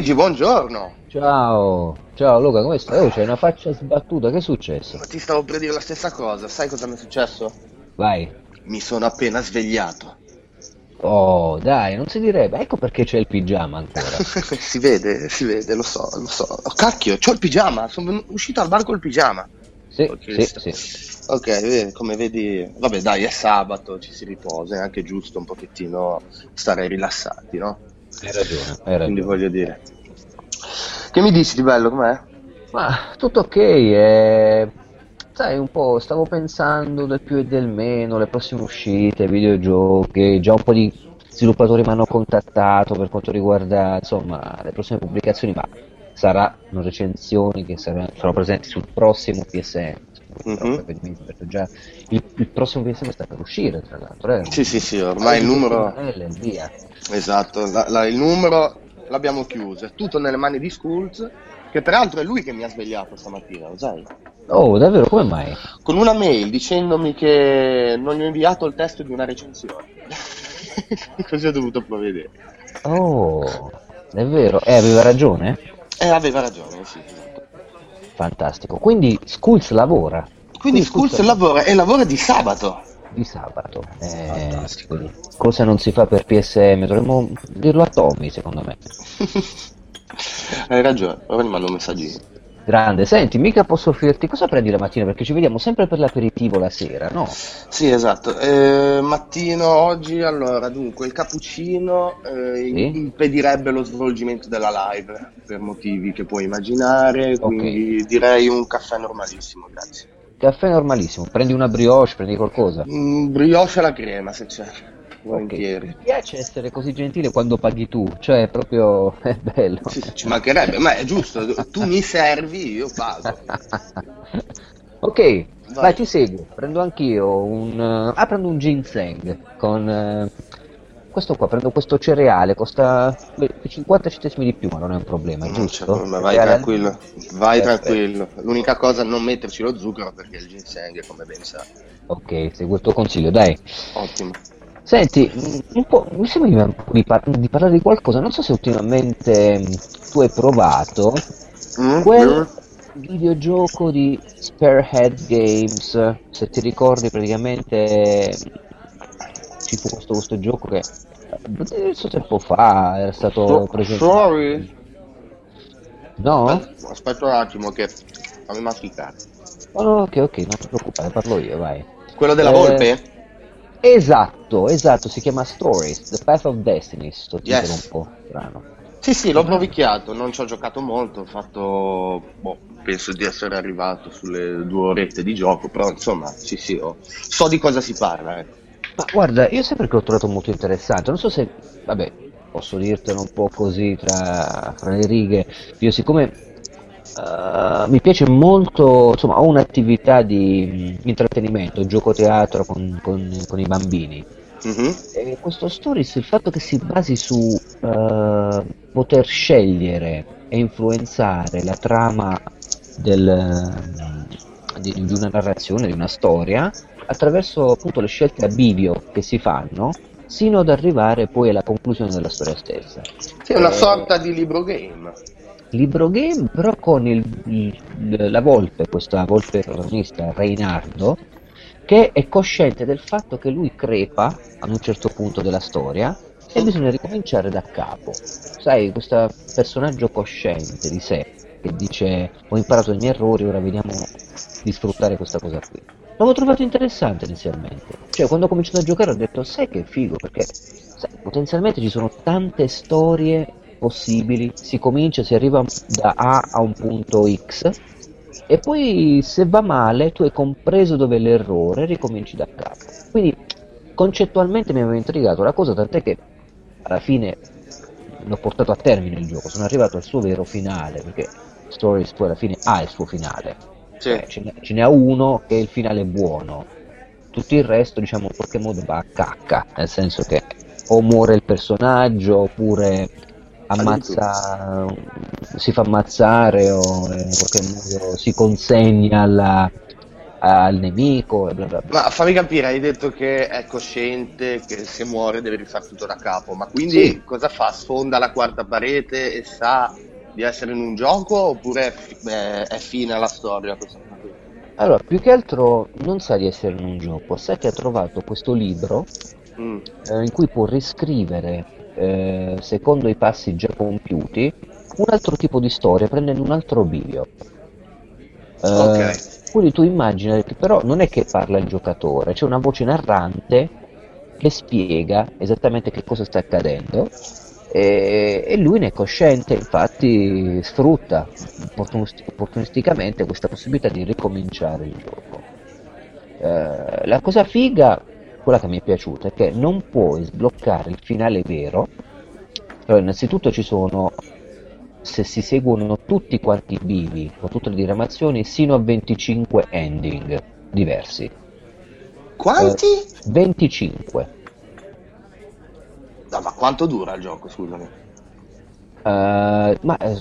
Luigi, buongiorno. Ciao, ciao Luca, come stai? Oh, c'hai una faccia sbattuta, che è successo? Ti stavo per dire la stessa cosa, sai cosa mi è successo? Vai. Mi sono appena svegliato. Oh, dai, non si direbbe. Ecco perché c'è il pigiama ancora. si vede, si vede, lo so, lo so. Oh, cacchio, c'ho il pigiama, sono uscito al bar col pigiama. Sì, sì, sì. Ok, vedi, come vedi, vabbè dai, è sabato, ci si riposa, è anche giusto un pochettino stare rilassati, no? Hai ragione, hai Quindi ragione. voglio dire. Che mi dici di bello, com'è? Ma tutto ok, eh, sai, un po' stavo pensando del più e del meno, le prossime uscite, videogiochi, già un po' di sviluppatori mi hanno contattato per quanto riguarda, insomma, le prossime pubblicazioni, ma saranno recensioni che saranno, saranno presenti sul prossimo PSN. Mhm. Perché già il, il prossimo PSN sta per uscire, tra l'altro. Eh? Sì, sì, sì, ormai il numero... Eh, via. Esatto, la- la- il numero l'abbiamo chiuso, è tutto nelle mani di Schulz, che peraltro è lui che mi ha svegliato stamattina, lo sai? Oh, davvero, come mai? Con una mail dicendomi che non gli ho inviato il testo di una recensione. Così ho dovuto provvedere. Oh, è vero, eh, aveva ragione? E aveva ragione, sì. Fantastico. Quindi Skulls lavora Quindi Schulz lavora e lavora di sabato. di sabato. Eh, Fantastico. quindi, cosa non si fa per PSM? Dovremmo dirlo a Tommy, secondo me. Hai ragione, ora gli mando un messaggino. Grande, senti, mica posso offrirti cosa prendi la mattina perché ci vediamo sempre per l'aperitivo la sera, no? Sì, esatto. Eh, mattino oggi, allora, dunque, il cappuccino eh, Sì. impedirebbe lo svolgimento della live per motivi che puoi immaginare, quindi direi un caffè normalissimo, grazie. Caffè normalissimo, prendi una brioche, prendi qualcosa. Un brioche alla crema, se c'è, Volentieri. Mi piace essere così gentile quando paghi tu, cioè proprio è bello. Sì, ci mancherebbe, ma è giusto, tu mi servi, io pago. Ok, vai. ti seguo. Prendo anch'io un. eh, ah, prendo un ginseng con. eh, questo qua, prendo questo cereale, costa beh, 50 centesimi di più, ma non è un problema, Non c'è giusto? problema, vai Cereale- tranquillo, vai Perfetto. tranquillo. L'unica cosa non metterci lo zucchero perché il ginseng, come ben sai. Ok, seguo il tuo consiglio, dai. Ottimo. Senti, mm, un po', mi sembra un po' di, par- di parlare di qualcosa, non so se ultimamente mm, tu hai provato Mm? quel videogioco di Sparehead Games, se ti ricordi praticamente ci fu questo, questo gioco che eh, diverso tempo fa era stato So- presentato. sorry. No? Aspetta un attimo che fammi masticare. Oh, no, ok, ok, non ti preoccupare, parlo io, vai. Quello della Eh, volpe? Esatto, esatto, si chiama Stories, The Path of Destiny, sto titolo Yes. un po' strano. Sì, sì, l'ho provicchiato, non ci ho giocato molto, ho fatto, boh, penso di essere arrivato sulle due orette di gioco, però insomma, sì, sì, ho- so di cosa si parla, ecco. Ma guarda, io sempre che l'ho trovato molto interessante, non so se, vabbè, posso dirtelo un po' così tra, fra le righe, io siccome eh, mi piace molto, insomma, ho un'attività di mm, intrattenimento, gioco teatro con, con- con i bambini. Mhm. E questo Stories, il fatto che si basi su eh, poter scegliere e influenzare la trama del, di, di una narrazione, di una storia, attraverso appunto le scelte a bivio che si fanno, sino ad arrivare poi alla conclusione della storia stessa. Sì, è una Eh, sorta di libro game. Libro game, però con il- il- la volpe, questa volpe protagonista, Reinardo, che è cosciente del fatto che lui crepa ad un certo punto della storia e bisogna ricominciare da capo. Sai, questo personaggio cosciente di sé che dice ho imparato i miei errori, ora vediamo di sfruttare questa cosa qui. L'avevo trovato interessante inizialmente. Cioè, quando ho cominciato a giocare ho detto, sai che figo, perché sai, potenzialmente ci sono tante storie possibili, si comincia, si arriva da A a un punto X e poi se va male tu hai compreso dove è l'errore e ricominci da capo. Quindi concettualmente mi aveva intrigato la cosa, tant'è che alla fine l'ho portato a termine il gioco, sono arrivato al suo vero finale, perché Stories poi alla fine ha il suo finale. Sì. Eh, ce, ne, ce n'è uno che è il finale buono, tutto il resto diciamo in qualche modo va a cacca, nel senso che o muore il personaggio oppure ammazza, si fa ammazzare o in qualche modo si consegna alla, al nemico e bla bla bla. Ma fammi capire, hai detto che è cosciente che se muore deve rifare tutto da capo, ma quindi sì. cosa fa? Sfonda la quarta parete e sa di essere in un gioco oppure è, è fine alla storia? Allora, più che altro non sa di essere in un gioco, sa che ha trovato questo libro mm. eh, in cui può riscrivere, eh, secondo i passi già compiuti, un altro tipo di storia prendendo un altro bivio. Eh, ok. Quindi tu immagini che però non è che parla il giocatore, c'è una voce narrante che spiega esattamente che cosa sta accadendo e, e lui ne è cosciente, infatti sfrutta opportunisticamente questa possibilità di ricominciare il gioco. Eh, la cosa figa, quella che mi è piaciuta, è che non puoi sbloccare il finale vero, però innanzitutto ci sono, se si seguono tutti quanti i bivi, con tutte le diramazioni, sino a 25 ending diversi. Quanti? Eh, 25. No, ma quanto dura il gioco, scusami? Uh, ma eh,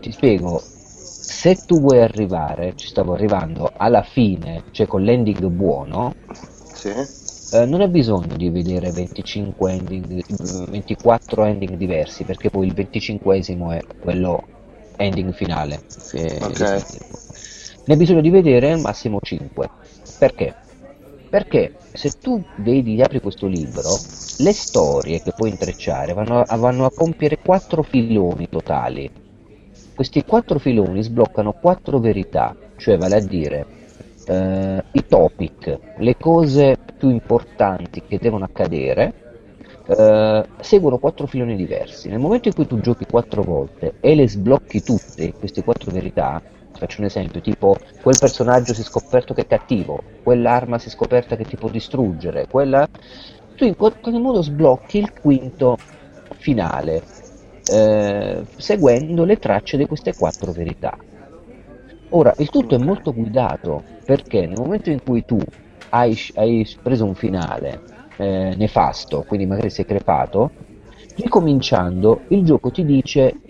ti spiego, se tu vuoi arrivare, ci stavo arrivando alla fine, cioè con l'ending buono, sì. Eh, non hai bisogno di vedere 25 ending, 24 ending diversi, perché poi il 25esimo è quello ending finale. Okay. Ne hai bisogno di vedere al massimo 5. Perché? Perché se tu vedi, apri questo libro, le storie che puoi intrecciare vanno a, vanno a compiere quattro filoni totali. Questi quattro filoni sbloccano quattro verità, cioè vale a dire eh, i topic, le cose più importanti che devono accadere, eh, seguono quattro filoni diversi. Nel momento in cui tu giochi quattro volte e le sblocchi tutte, queste quattro verità, Faccio un esempio, tipo quel personaggio si è scoperto che è cattivo, quell'arma si è scoperta che ti può distruggere, quella... Tu in qualche modo sblocchi il quinto finale, eh, seguendo le tracce di queste quattro verità. Ora, il tutto è molto guidato, perché nel momento in cui tu hai, hai preso un finale eh, nefasto, quindi magari sei crepato, ricominciando il gioco ti dice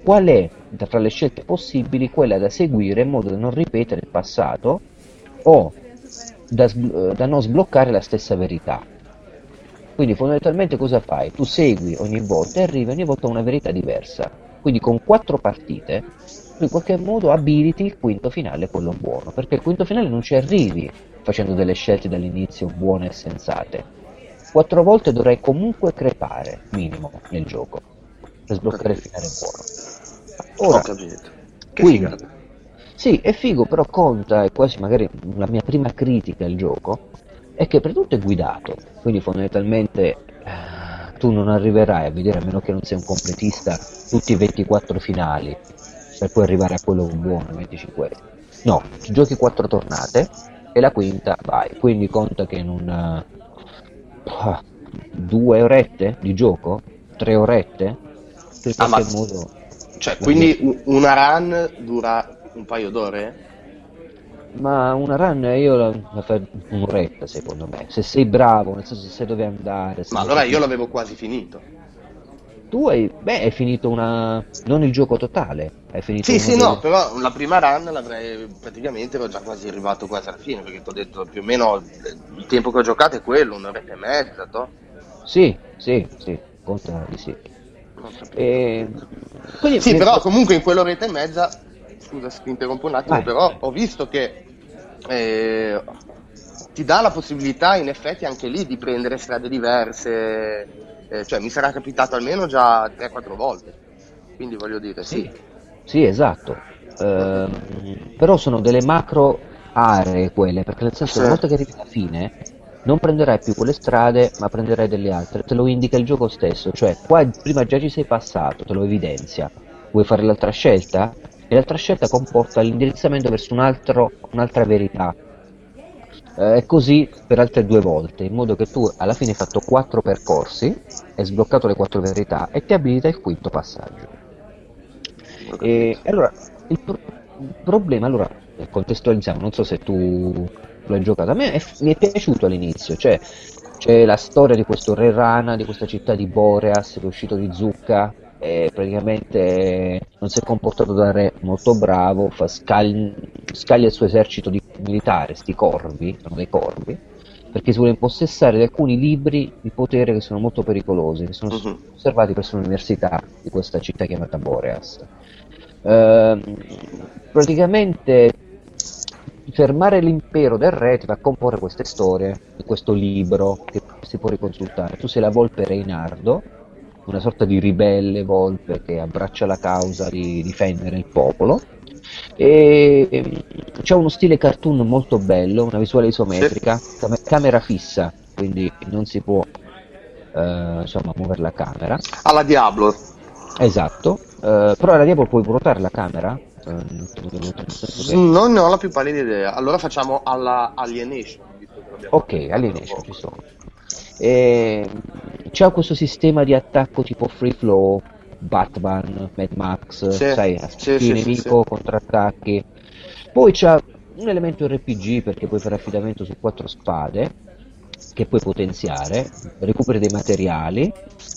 qual è tra le scelte possibili quella da seguire in modo da non ripetere il passato o da, da non sbloccare la stessa verità. Quindi fondamentalmente cosa fai? Tu segui ogni volta e arrivi ogni volta a una verità diversa. Quindi con quattro partite in qualche modo abiliti il quinto finale, quello buono, perché il quinto finale non ci arrivi facendo delle scelte dall'inizio buone e sensate. Quattro volte dovrai comunque crepare, minimo, nel gioco, per sbloccare il finale buono. Ora, Ho capito. Che quindi. Sì, è figo, però conta, e quasi magari la mia prima critica al gioco, è che per tutto è guidato, quindi fondamentalmente eh, tu non arriverai a vedere, a meno che non sei un completista, tutti i 24 finali, per poi arrivare a quello buono, il 25 No, giochi 4 tornate e la quinta vai, quindi conta che in un... Uh, due orette di gioco? Tre orette? Per ah, qualche modo cioè, quindi una run dura un paio d'ore? Ma una run io la, la fai un'oretta secondo me, se sei bravo, nel senso se sai dove andare. Ma allora io l'avevo quasi finito. Tu hai, beh, hai finito una... non il gioco totale, hai finito Sì, sì, no, però la prima run l'avrei praticamente ero già quasi arrivato quasi alla fine, perché ti ho detto più o meno il tempo che ho giocato è quello, un'oretta e mezza, to? Sì, sì, sì, conta di sì. E... Quindi, sì, però comunque in quell'oretta e mezza, scusa se ti interrompo un attimo, Vai. però ho visto che eh, ti dà la possibilità in effetti anche lì di prendere strade diverse, eh, cioè mi sarà capitato almeno già 3-4 volte, quindi voglio dire sì. Sì, sì esatto, eh, però sono delle macro aree quelle, perché nel senso sì. una volta che arrivi alla fine non prenderai più quelle strade ma prenderai delle altre, te lo indica il gioco stesso, cioè qua prima già ci sei passato, te lo evidenzia, vuoi fare l'altra scelta? E l'altra scelta comporta l'indirizzamento verso un altro, un'altra verità. E eh, così per altre due volte, in modo che tu alla fine hai fatto quattro percorsi, hai sbloccato le quattro verità e ti abilita il quinto passaggio. E allora, il, pro- il problema, allora, contestualizziamo, non so se tu l'ho giocato. A me è, mi è piaciuto all'inizio, cioè c'è la storia di questo re rana, di questa città di Boreas che è uscito di zucca e praticamente non si è comportato da re molto bravo, fa scagli, scaglia il suo esercito di, militare, sti corvi, sono dei corvi, perché si vuole impossessare di alcuni libri di potere che sono molto pericolosi, che sono uh-huh. osservati presso l'università di questa città chiamata Boreas. Uh, praticamente fermare l'impero del re ti fa comporre queste storie di questo libro che si può riconsultare. Tu sei la volpe Reinardo, una sorta di ribelle volpe che abbraccia la causa di difendere il popolo. E ehm, c'è uno stile cartoon molto bello, una visuale isometrica, cam- camera fissa, quindi non si può eh, insomma muovere la camera. Alla Diablo. Esatto, eh, però alla Diablo puoi ruotare la camera non ne ho la più pallida idea. Allora facciamo alla Alienation. Ok, Alienation ci sono. E... C'è questo sistema di attacco tipo free flow, Batman, Mad Max, sì, sai, sì, sì, nemico, sì, contrattacchi. Poi c'è un elemento RPG perché puoi fare affidamento su quattro spade che puoi potenziare, recuperi dei materiali.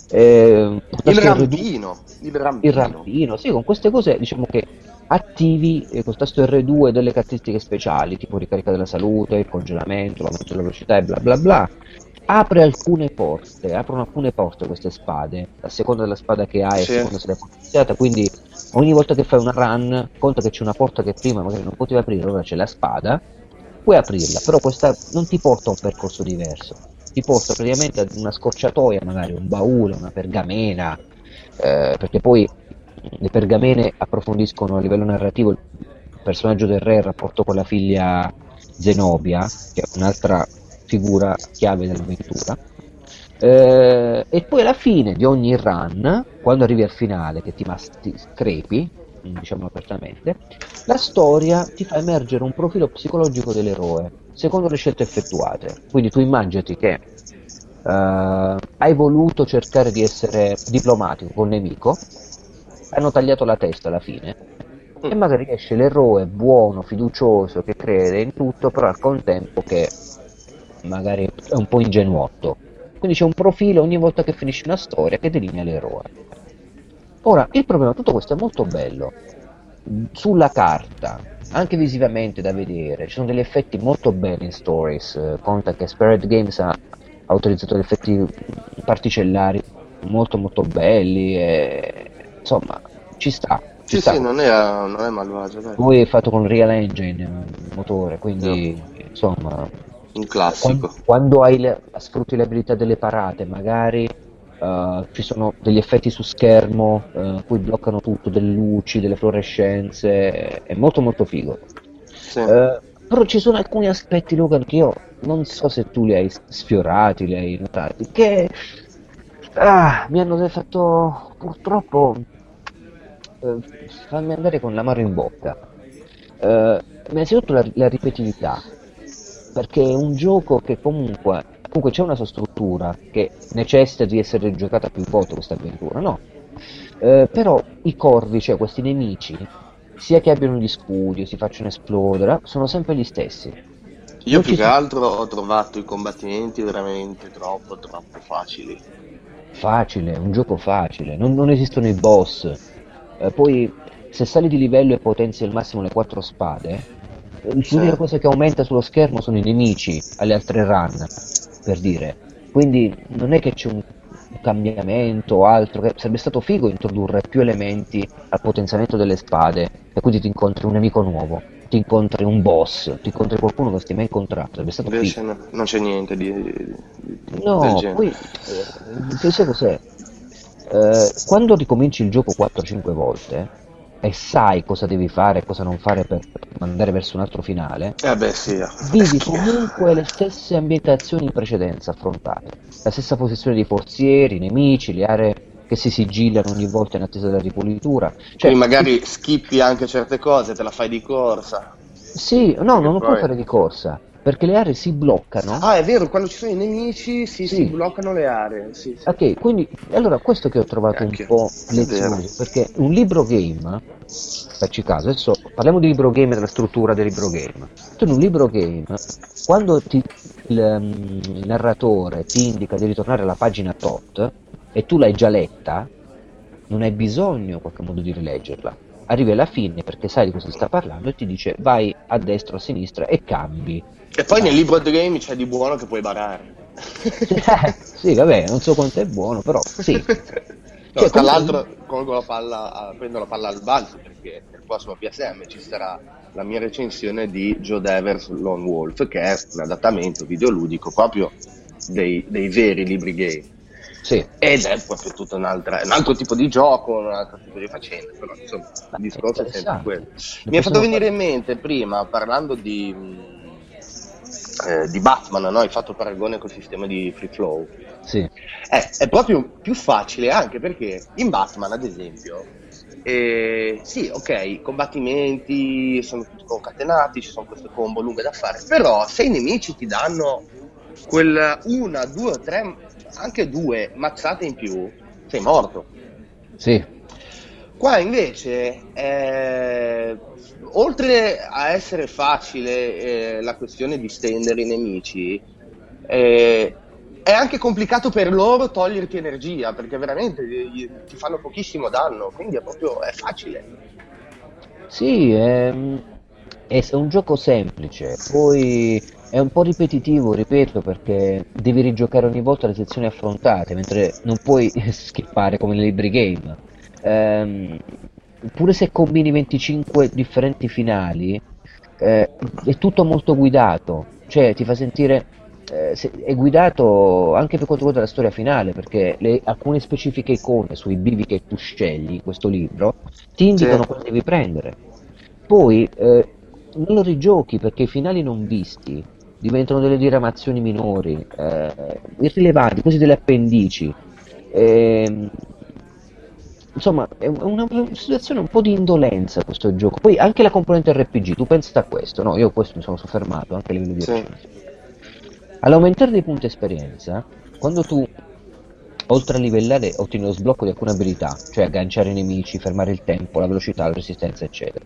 Eh, il rampino, il rampino. Il rampino, sì, con queste cose diciamo che attivi eh, col tasto R2 delle caratteristiche speciali, tipo ricarica della salute, il congelamento, l'aumento della velocità e bla bla bla. Apre alcune porte, aprono alcune porte queste spade, a seconda della spada che hai, sì. a seconda se l'hai potenziata, quindi ogni volta che fai una run, conta che c'è una porta che prima magari non potevi aprire, ora c'è la spada, puoi aprirla, però questa non ti porta a un percorso diverso, ti porta praticamente ad una scorciatoia, magari un baule, una pergamena, eh, perché poi le pergamene approfondiscono a livello narrativo il personaggio del re, il rapporto con la figlia Zenobia, che è un'altra figura chiave dell'avventura. Eh, e poi alla fine di ogni run, quando arrivi al finale, che ti masti crepi, diciamo apertamente, la storia ti fa emergere un profilo psicologico dell'eroe, secondo le scelte effettuate. Quindi tu immaginati che uh, hai voluto cercare di essere diplomatico col nemico, hanno tagliato la testa alla fine e mm. magari esce l'eroe buono, fiducioso, che crede in tutto, però al contempo che magari è un po' ingenuotto. Quindi c'è un profilo ogni volta che finisce una storia che delinea l'eroe. Ora, il problema tutto questo è molto bello. Sulla carta, anche visivamente da vedere, ci sono degli effetti molto belli in Stories. conta che Spirit Games ha, ha utilizzato degli effetti particellari molto molto belli e insomma, ci sta. Ci sì, sta. sì, non è, non è malvagio. Dai. Poi è fatto con Real Engine, il motore, quindi no. insomma... Un classico. Quando, quando hai le, sfrutti le abilità delle parate, magari uh, ci sono degli effetti su schermo, uh, cui bloccano tutto, delle luci, delle fluorescenze, è molto molto figo. Sì. Uh, però ci sono alcuni aspetti, Logan, che io non so se tu li hai sfiorati, li hai notati, che ah, mi hanno fatto purtroppo eh, fammi andare con l'amaro in bocca. Eh, innanzitutto la, la, ripetitività, perché è un gioco che comunque, comunque c'è una sua struttura che necessita di essere giocata più volte questa avventura, no? Eh, però i corvi, cioè questi nemici, sia che abbiano gli scudi o si facciano esplodere, sono sempre gli stessi. Io non più che altro ho trovato i combattimenti veramente troppo, troppo facili. Facile, un gioco facile, non, non esistono i boss, eh, poi se sali di livello e potenzi al massimo le quattro spade, l'unica cosa che aumenta sullo schermo sono i nemici alle altre run, per dire. Quindi non è che c'è un cambiamento o altro, che sarebbe stato figo introdurre più elementi al potenziamento delle spade e quindi ti incontri un nemico nuovo, ti incontri un boss, ti incontri qualcuno che non ti mai incontrato, sarebbe stato Invece figo. No, non c'è niente di, di No, poi eh, sai cos'è? Eh, quando ricominci il gioco 4-5 volte e sai cosa devi fare e cosa non fare per andare verso un altro finale, eh beh, sì. vivi comunque le stesse ambientazioni in precedenza affrontate, la stessa posizione dei forzieri, i nemici, le aree che si sigillano ogni volta in attesa della ripulitura. Cioè, Quindi magari skippi anche certe cose, te la fai di corsa. Sì, no, non lo puoi fare di corsa perché le aree si bloccano. Ah, è vero, quando ci sono i nemici si, sì. si bloccano le aree. Sì, sì. Ok, quindi allora questo che ho trovato Cacchio. un po' lezioso, perché un libro game, facci caso, adesso parliamo di libro game e della struttura del libro game. Tu in un libro game, quando ti, il, um, il narratore ti indica di ritornare alla pagina tot e tu l'hai già letta, non hai bisogno in qualche modo di rileggerla arrivi alla fine perché sai di cosa sta parlando e ti dice vai a destra o a sinistra e cambi. E poi nel libro The Game c'è di buono che puoi barare. sì, vabbè, non so quanto è buono, però sì. no, cioè, tra l'altro colgo la palla, prendo la palla al balzo perché nel prossimo PSM ci sarà la mia recensione di Joe Devers Lone Wolf, che è un adattamento videoludico proprio dei, dei veri libri gay. Sì. Ed è proprio tutto un altro tipo di gioco, un altro tipo di faccenda, però insomma il discorso è sempre quello. Mi è fatto venire in mente prima, parlando di, eh, di Batman, no? hai fatto paragone col sistema di free flow. Sì. Eh, è proprio più facile anche perché in Batman, ad esempio, eh, sì, ok, i combattimenti sono tutti concatenati, ci sono queste combo lunghe da fare, però se i nemici ti danno quel una, due, tre, anche due mazzate in più, sei morto. Sì. Qua invece, eh, oltre a essere facile eh, la questione di stendere i nemici, eh, è anche complicato per loro toglierti energia, perché veramente ti fanno pochissimo danno, quindi è proprio è facile. Sì, è, è un gioco semplice, poi è un po' ripetitivo, ripeto, perché devi rigiocare ogni volta le sezioni affrontate, mentre non puoi skippare come nei libri game. Ehm, pure se combini 25 differenti finali, eh, è tutto molto guidato, cioè ti fa sentire eh, è guidato anche per quanto riguarda la storia finale, perché le, alcune specifiche icone sui bivi che tu scegli in questo libro ti indicano sì. cosa devi prendere. Poi eh, non lo rigiochi perché i finali non visti diventano delle diramazioni minori, eh, irrilevanti, quasi delle appendici. Insomma, è una, una, situazione un po' di indolenza questo gioco. Poi anche la componente RPG, tu pensi a questo, no? Io questo mi sono soffermato anche a livello di sì. All'aumentare dei punti esperienza, quando tu oltre a livellare ottieni lo sblocco di alcune abilità, cioè agganciare i nemici, fermare il tempo, la velocità, la resistenza, eccetera,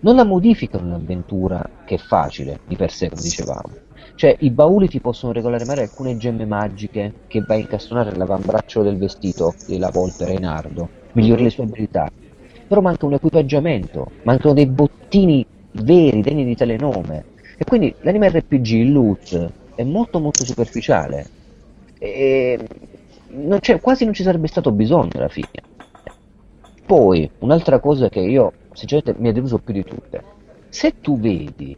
non la modificano un'avventura che è facile di per sé, come dicevamo. Cioè, i bauli ti possono regolare magari alcune gemme magiche che vai a incastonare nell'avambraccio del vestito della volpe Reinardo, migliori le sue abilità. Però manca un equipaggiamento, mancano dei bottini veri, degni di tale nome. E quindi l'anime RPG, il loot, è molto molto superficiale. E non quasi non ci sarebbe stato bisogno alla fine. Poi, un'altra cosa che io sinceramente mi ha deluso più di tutte. Se tu vedi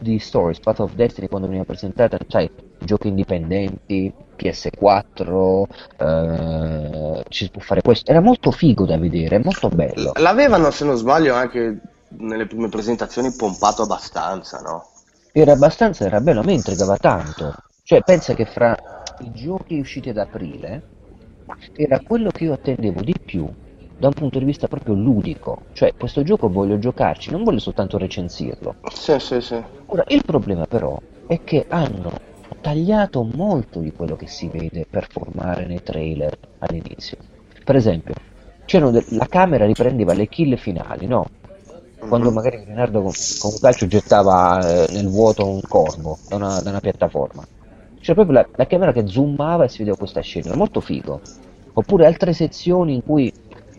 di, Stories, Path of Destiny quando veniva presentata, sai, giochi indipendenti, PS4, eh, ci può fare questo, era molto figo da vedere, molto bello. L'avevano, se non sbaglio, anche nelle prime presentazioni pompato abbastanza, no? Era abbastanza, era bello, a me intrigava tanto. Cioè, pensa che fra i giochi usciti ad aprile era quello che io attendevo di più da un punto di vista proprio ludico. Cioè, questo gioco voglio giocarci, non voglio soltanto recensirlo. Sì, sì, sì. Ora, il problema però è che hanno tagliato molto di quello che si vede per formare nei trailer all'inizio. Per esempio, de- la camera riprendeva le kill finali, no? Quando mhm. magari Leonardo con, con un calcio gettava eh, nel vuoto un corvo da una, da una piattaforma. C'era proprio la, la, camera che zoomava e si vedeva questa scena, era molto figo. Oppure altre sezioni in cui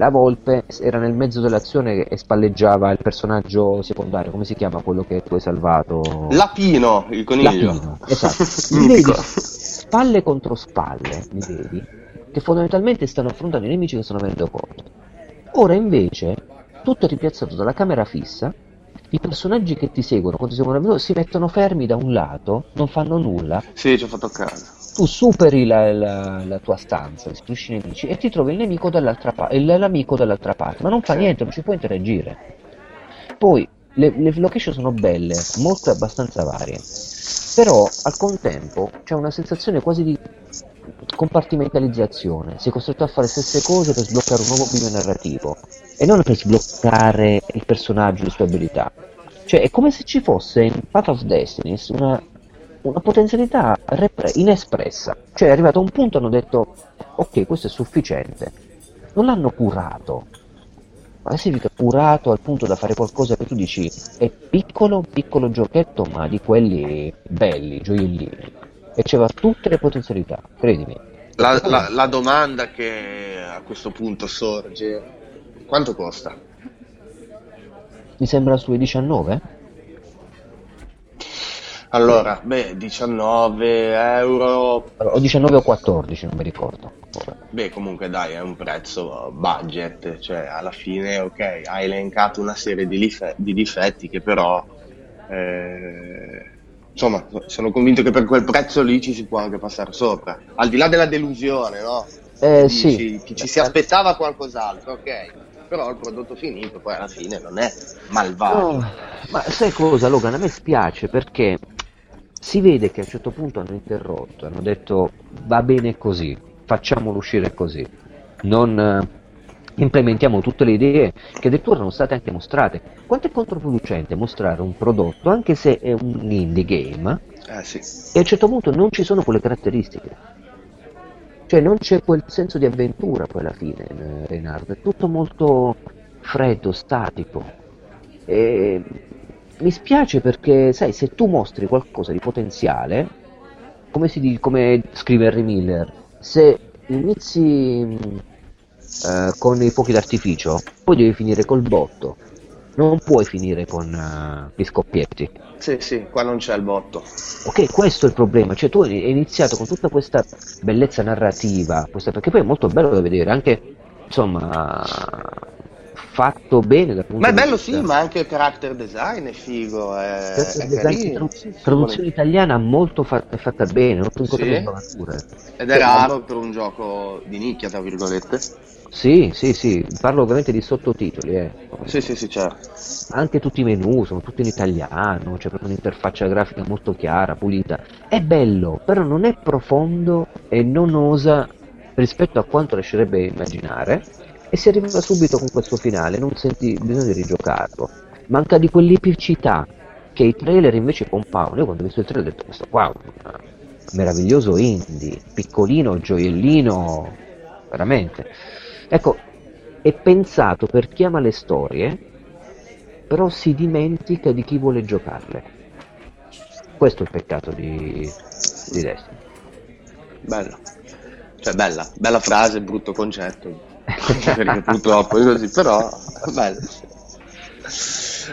la volpe era nel mezzo dell'azione e spalleggiava il personaggio secondario, come si chiama quello che tu hai salvato? Lapino, il coniglio. Lapino, esatto. vedi spalle contro spalle, li vedi, che fondamentalmente stanno affrontando i nemici che stanno venendo conto. Ora invece, tutto è ripiazzato dalla camera fissa, i personaggi che ti seguono, quando ti seguono si mettono fermi da un lato, non fanno nulla. Sì, ci ho fatto caso tu superi la, la, la tua stanza, destruisci i nemici e ti trovi il nemico dall'altra parte, l'amico dall'altra parte, ma non fa niente, non ci puoi interagire. Poi le, le location sono belle, molte abbastanza varie, però al contempo c'è una sensazione quasi di compartimentalizzazione, sei costretto a fare le stesse cose per sbloccare un nuovo bivio narrativo e non per sbloccare il personaggio le sue abilità. Cioè è come se ci fosse in Path of Destiny una una potenzialità repre- inespressa. Cioè è arrivato a un punto hanno detto ok questo è sufficiente. Non l'hanno curato. Ma significa curato al punto da fare qualcosa che tu dici è piccolo, piccolo giochetto ma di quelli belli, gioiellini. E c'era tutte le potenzialità, credimi. La, la, la domanda che a questo punto sorge, quanto costa? mi sembra sui 19? Allora, beh, 19 euro. O 19 o 14, non mi ricordo. Beh, comunque dai, è un prezzo budget, cioè alla fine, ok, hai elencato una serie di, life- di difetti che però, eh, insomma, sono convinto che per quel prezzo lì ci si può anche passare sopra. Al di là della delusione, no? Eh, Dici, sì. Che ci si aspettava qualcos'altro, ok però il prodotto finito poi alla fine non è malvagio. Oh, ma sai cosa Logan? A me spiace perché si vede che a un certo punto hanno interrotto, hanno detto va bene così, facciamolo uscire così, non eh, implementiamo tutte le idee che addirittura erano state anche mostrate. Quanto è controproducente mostrare un prodotto, anche se è un indie game, eh, sì. e a un certo punto non ci sono quelle caratteristiche? Cioè non c'è quel senso di avventura poi alla fine, eh, Reinhardt, è tutto molto freddo, statico. E mi spiace perché, sai, se tu mostri qualcosa di potenziale, come, si come scrive Harry Miller, se inizi uh, con i fuochi d'artificio, poi devi finire col botto. Non puoi finire con uh, gli scoppietti. Sì, sì, qua non c'è il botto. Ok, questo è il problema. Cioè, tu hai iniziato con tutta questa bellezza narrativa, questa, perché poi è molto bello da vedere, anche insomma fatto bene dal punto ma è bello sì ma anche il character design è figo è, è design, traduzione, traduzione italiana molto fatta, fatta bene molto sì. ed è raro per un gioco di nicchia tra virgolette sì, sì, sì, parlo ovviamente di sottotitoli. Eh. Sì, sì, sì, certo. Anche tutti i menu sono tutti in italiano, c'è proprio un'interfaccia grafica molto chiara, pulita. È bello, però non è profondo e non osa rispetto a quanto lascerebbe immaginare e si arriva subito con questo finale, non senti bisogno di rigiocarlo. Manca di quell'epicità che i trailer invece pompavano. Io quando ho visto il trailer ho detto questo wow, meraviglioso indie, piccolino, gioiellino, veramente. Ecco, è pensato per chi ama le storie, però si dimentica di chi vuole giocarle. Questo è il peccato di, di Destiny. Bella. Cioè, bella, bella frase, brutto concetto perché purtroppo è così, però bello.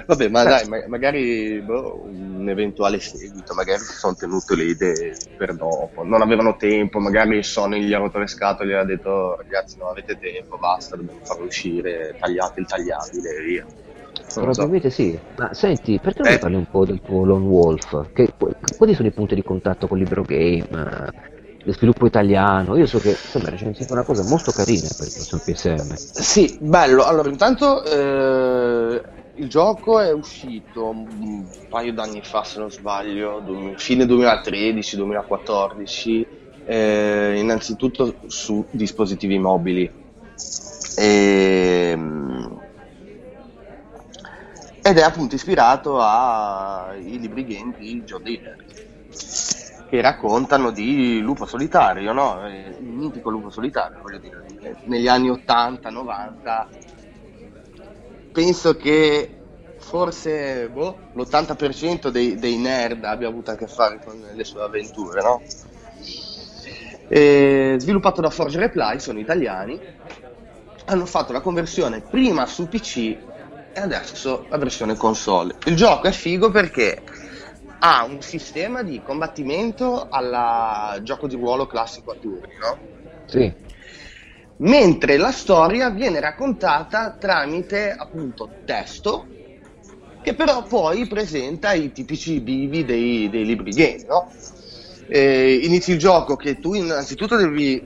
Vabbè, ma dai, ma- magari boh, un eventuale seguito, magari si sono tenute le idee per dopo, non avevano tempo, magari Sony gli ha rotto le scatole e gli ha detto ragazzi non avete tempo, basta, dobbiamo farlo uscire, tagliate il tagliabile e via. Probabilmente so. sì, ma senti, perché non eh. parli un po' del tuo Lone Wolf? Che, quali sono i punti di contatto con Libro Game? Lo sviluppo italiano. Io so che insomma recensito una cosa molto carina per prossimo PSM. Sì, bello. Allora, intanto eh, il gioco è uscito un paio d'anni fa, se non sbaglio, fine 2013-2014, eh, innanzitutto su dispositivi mobili. E, ehm, ed è appunto ispirato ai libri game di Joe Diller che raccontano di lupo solitario, no? il mitico lupo solitario, voglio dire, negli anni 80-90 penso che forse boh, l'80% dei, dei, nerd abbia avuto a che fare con le sue avventure, no? E, sviluppato da Forge Reply, sono italiani, hanno fatto la conversione prima su PC e adesso la versione console. Il gioco è figo perché ha un sistema di combattimento alla gioco di ruolo classico a turni, no? Sì. Mentre la storia viene raccontata tramite appunto testo, che però poi presenta i tipici bivi dei, dei libri game, no? Eh, inizi il gioco che tu innanzitutto devi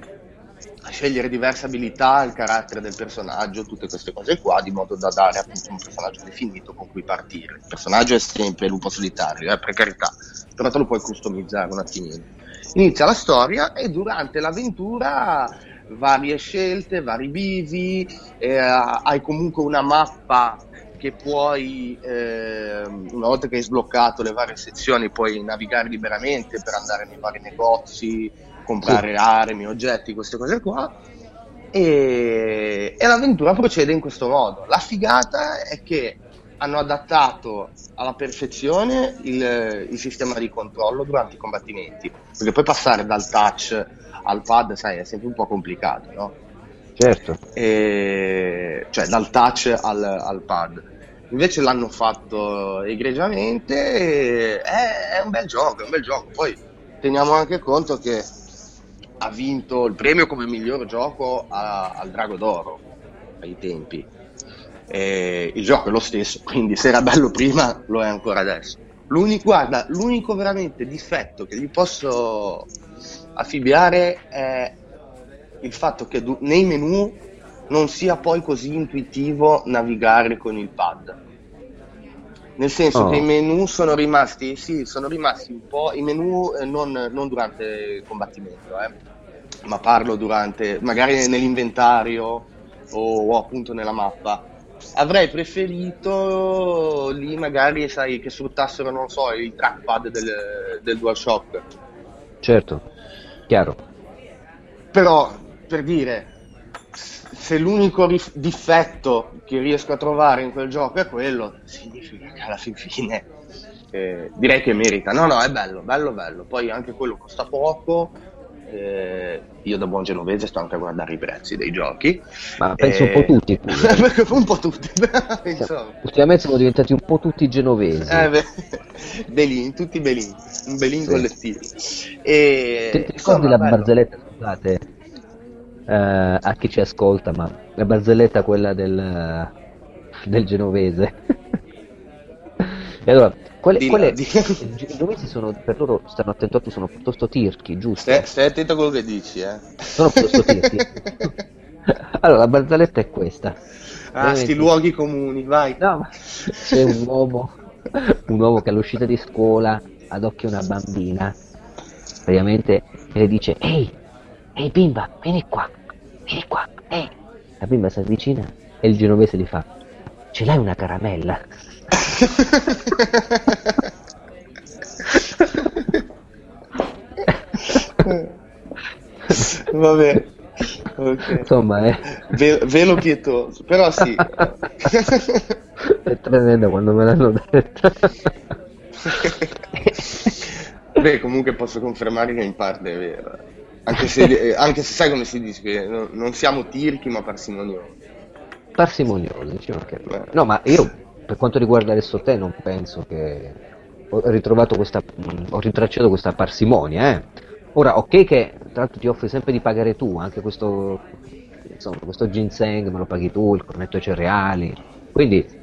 scegliere diverse abilità, il carattere del personaggio, tutte queste cose qua, di modo da dare appunto un personaggio definito con cui partire. Il personaggio è sempre lupo solitario, eh, per carità, però te lo puoi customizzare un attimino. Inizia la storia e durante l'avventura varie scelte, vari bivi, eh, hai comunque una mappa che puoi, eh, una volta che hai sbloccato le varie sezioni, puoi navigare liberamente per andare nei vari negozi, comprare sì. armi, oggetti, queste cose qua. E, e, l'avventura procede in questo modo. La figata è che hanno adattato alla perfezione il, il, sistema di controllo durante i combattimenti, perché poi passare dal touch al pad, sai, è sempre un po' complicato, no? Certo. E, cioè dal touch al, al pad. invece l'hanno fatto egregiamente, è, è un bel gioco, è un bel gioco. Poi teniamo anche conto che ha vinto il premio come miglior gioco a, al Drago d'Oro ai tempi. E il gioco è lo stesso, quindi se era bello prima lo è ancora adesso. L'unico, guarda, l'unico veramente difetto che gli posso affibbiare è il fatto che nei menu non sia poi così intuitivo navigare con il pad. Nel senso oh. che i menu sono rimasti, sì, sono rimasti un po', i menu eh, non, non, durante il combattimento, eh, ma parlo durante, magari nell'inventario o, o appunto nella mappa. Avrei preferito lì magari, sai, che sfruttassero, non so, il trackpad del, del DualShock. Certo, chiaro. Però, per dire, se l'unico rif- difetto che riesco a trovare in quel gioco è quello, significa che alla fin fine eh, direi che merita. No, no, è bello, bello, bello. Poi anche quello costa poco. Eh, io da buon genovese sto anche a guardare i prezzi dei giochi. Ma penso eh, un po' tutti. un po' tutti. Ultimamente siamo diventati un po' tutti genovesi. Eh, belin, tutti belin, un belin sì. collettivo. E, Ti ricordi la bello. barzelletta, scusate, uh, a chi ci ascolta, ma la barzelletta quella del, del genovese. e allora, quelle, di quelle di... i genovesi sono, per loro stanno attenti, sono piuttosto tirchi, giusto? Stai, stai attento a quello che dici, eh. Sono piuttosto tirchi. allora, la barzelletta è questa. Ah, sti luoghi comuni, vai. No, ma c'è un uomo, un uomo che all'uscita di scuola adocchia una bambina, praticamente le dice, ehi, ehi bimba, vieni qua, vieni qua, ehi. La bimba si avvicina e il genovese gli fa, ce l'hai una caramella? Vabbè. Okay. Insomma, è... Ve- velo pietoso, però sì. è tremendo quando me l'hanno detto. Beh, comunque posso confermare che in parte è vero. Anche se, eh, anche se sai come si dice, non siamo tirchi ma parsimoniosi. Parsimoniosi, diciamo che... No, ma io, per quanto riguarda adesso te, non penso che... Ho ritrovato questa... ho rintracciato questa parsimonia, eh. Ora, ok che tra l'altro ti offri sempre di pagare tu, anche questo... Insomma, questo ginseng me lo paghi tu, il cornetto ai cereali. Quindi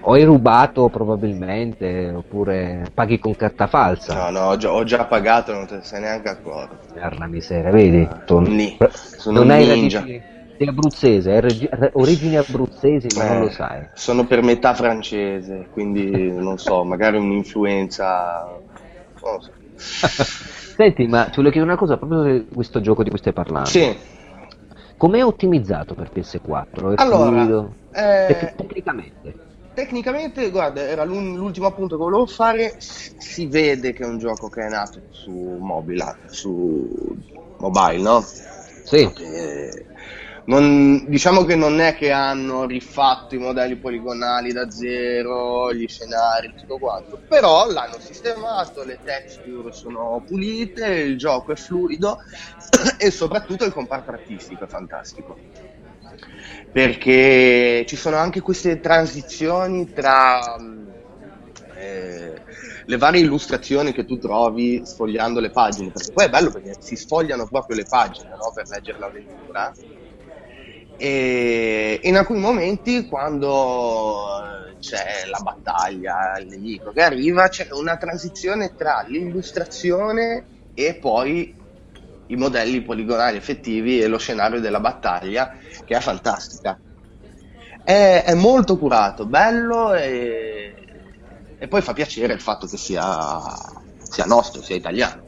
o hai rubato probabilmente, oppure paghi con carta falsa. No, no, ho già, ho già pagato, non te ne sei neanche accorto. Per la miseria, vedi? Ah, tu. Sono non hai ninja. Sei abruzzese, hai regi- origini abruzzesi, ma eh, non lo sai. Sono per metà francese, quindi non so, magari un'influenza. Non so. Senti, ma ti volevo chiedere una cosa proprio di questo gioco di cui stai parlando. Sì. Com'è ottimizzato per PS4? È allora, eh... tecnicamente tecnicamente, guarda, era l'ultimo appunto che volevo fare. Si vede che è un gioco che è nato su mobile, su mobile, no? Sì. E non, diciamo che non è che hanno rifatto i modelli poligonali da zero, gli scenari, tutto quanto, però l'hanno sistemato, le texture sono pulite, il gioco è fluido e soprattutto il comparto artistico è fantastico perché ci sono anche queste transizioni tra eh, le varie illustrazioni che tu trovi sfogliando le pagine, perché poi è bello perché si sfogliano proprio le pagine no? per leggere l'avventura. E in alcuni momenti, quando c'è la battaglia, il nemico che arriva, c'è una transizione tra l'illustrazione e poi i modelli poligonali effettivi e lo scenario della battaglia, che è fantastica. È, è molto curato, bello e, e, poi fa piacere il fatto che sia, sia nostro, sia italiano.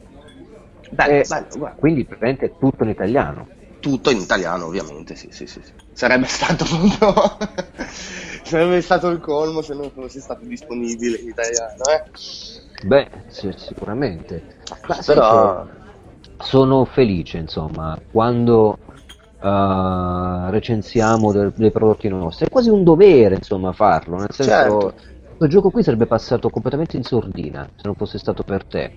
Bello, eh, bello, quindi praticamente tutto in italiano. Tutto in italiano, ovviamente, sì, sì, sì. sì. Sarebbe stato proprio. sarebbe stato il colmo se non fosse stato disponibile in italiano, eh? Beh, sì, sicuramente. Ma Però sono felice, insomma, quando uh, recensiamo de- dei prodotti nostri. È quasi un dovere, insomma, farlo. Nel senso, certo. questo gioco qui sarebbe passato completamente in sordina se non fosse stato per te.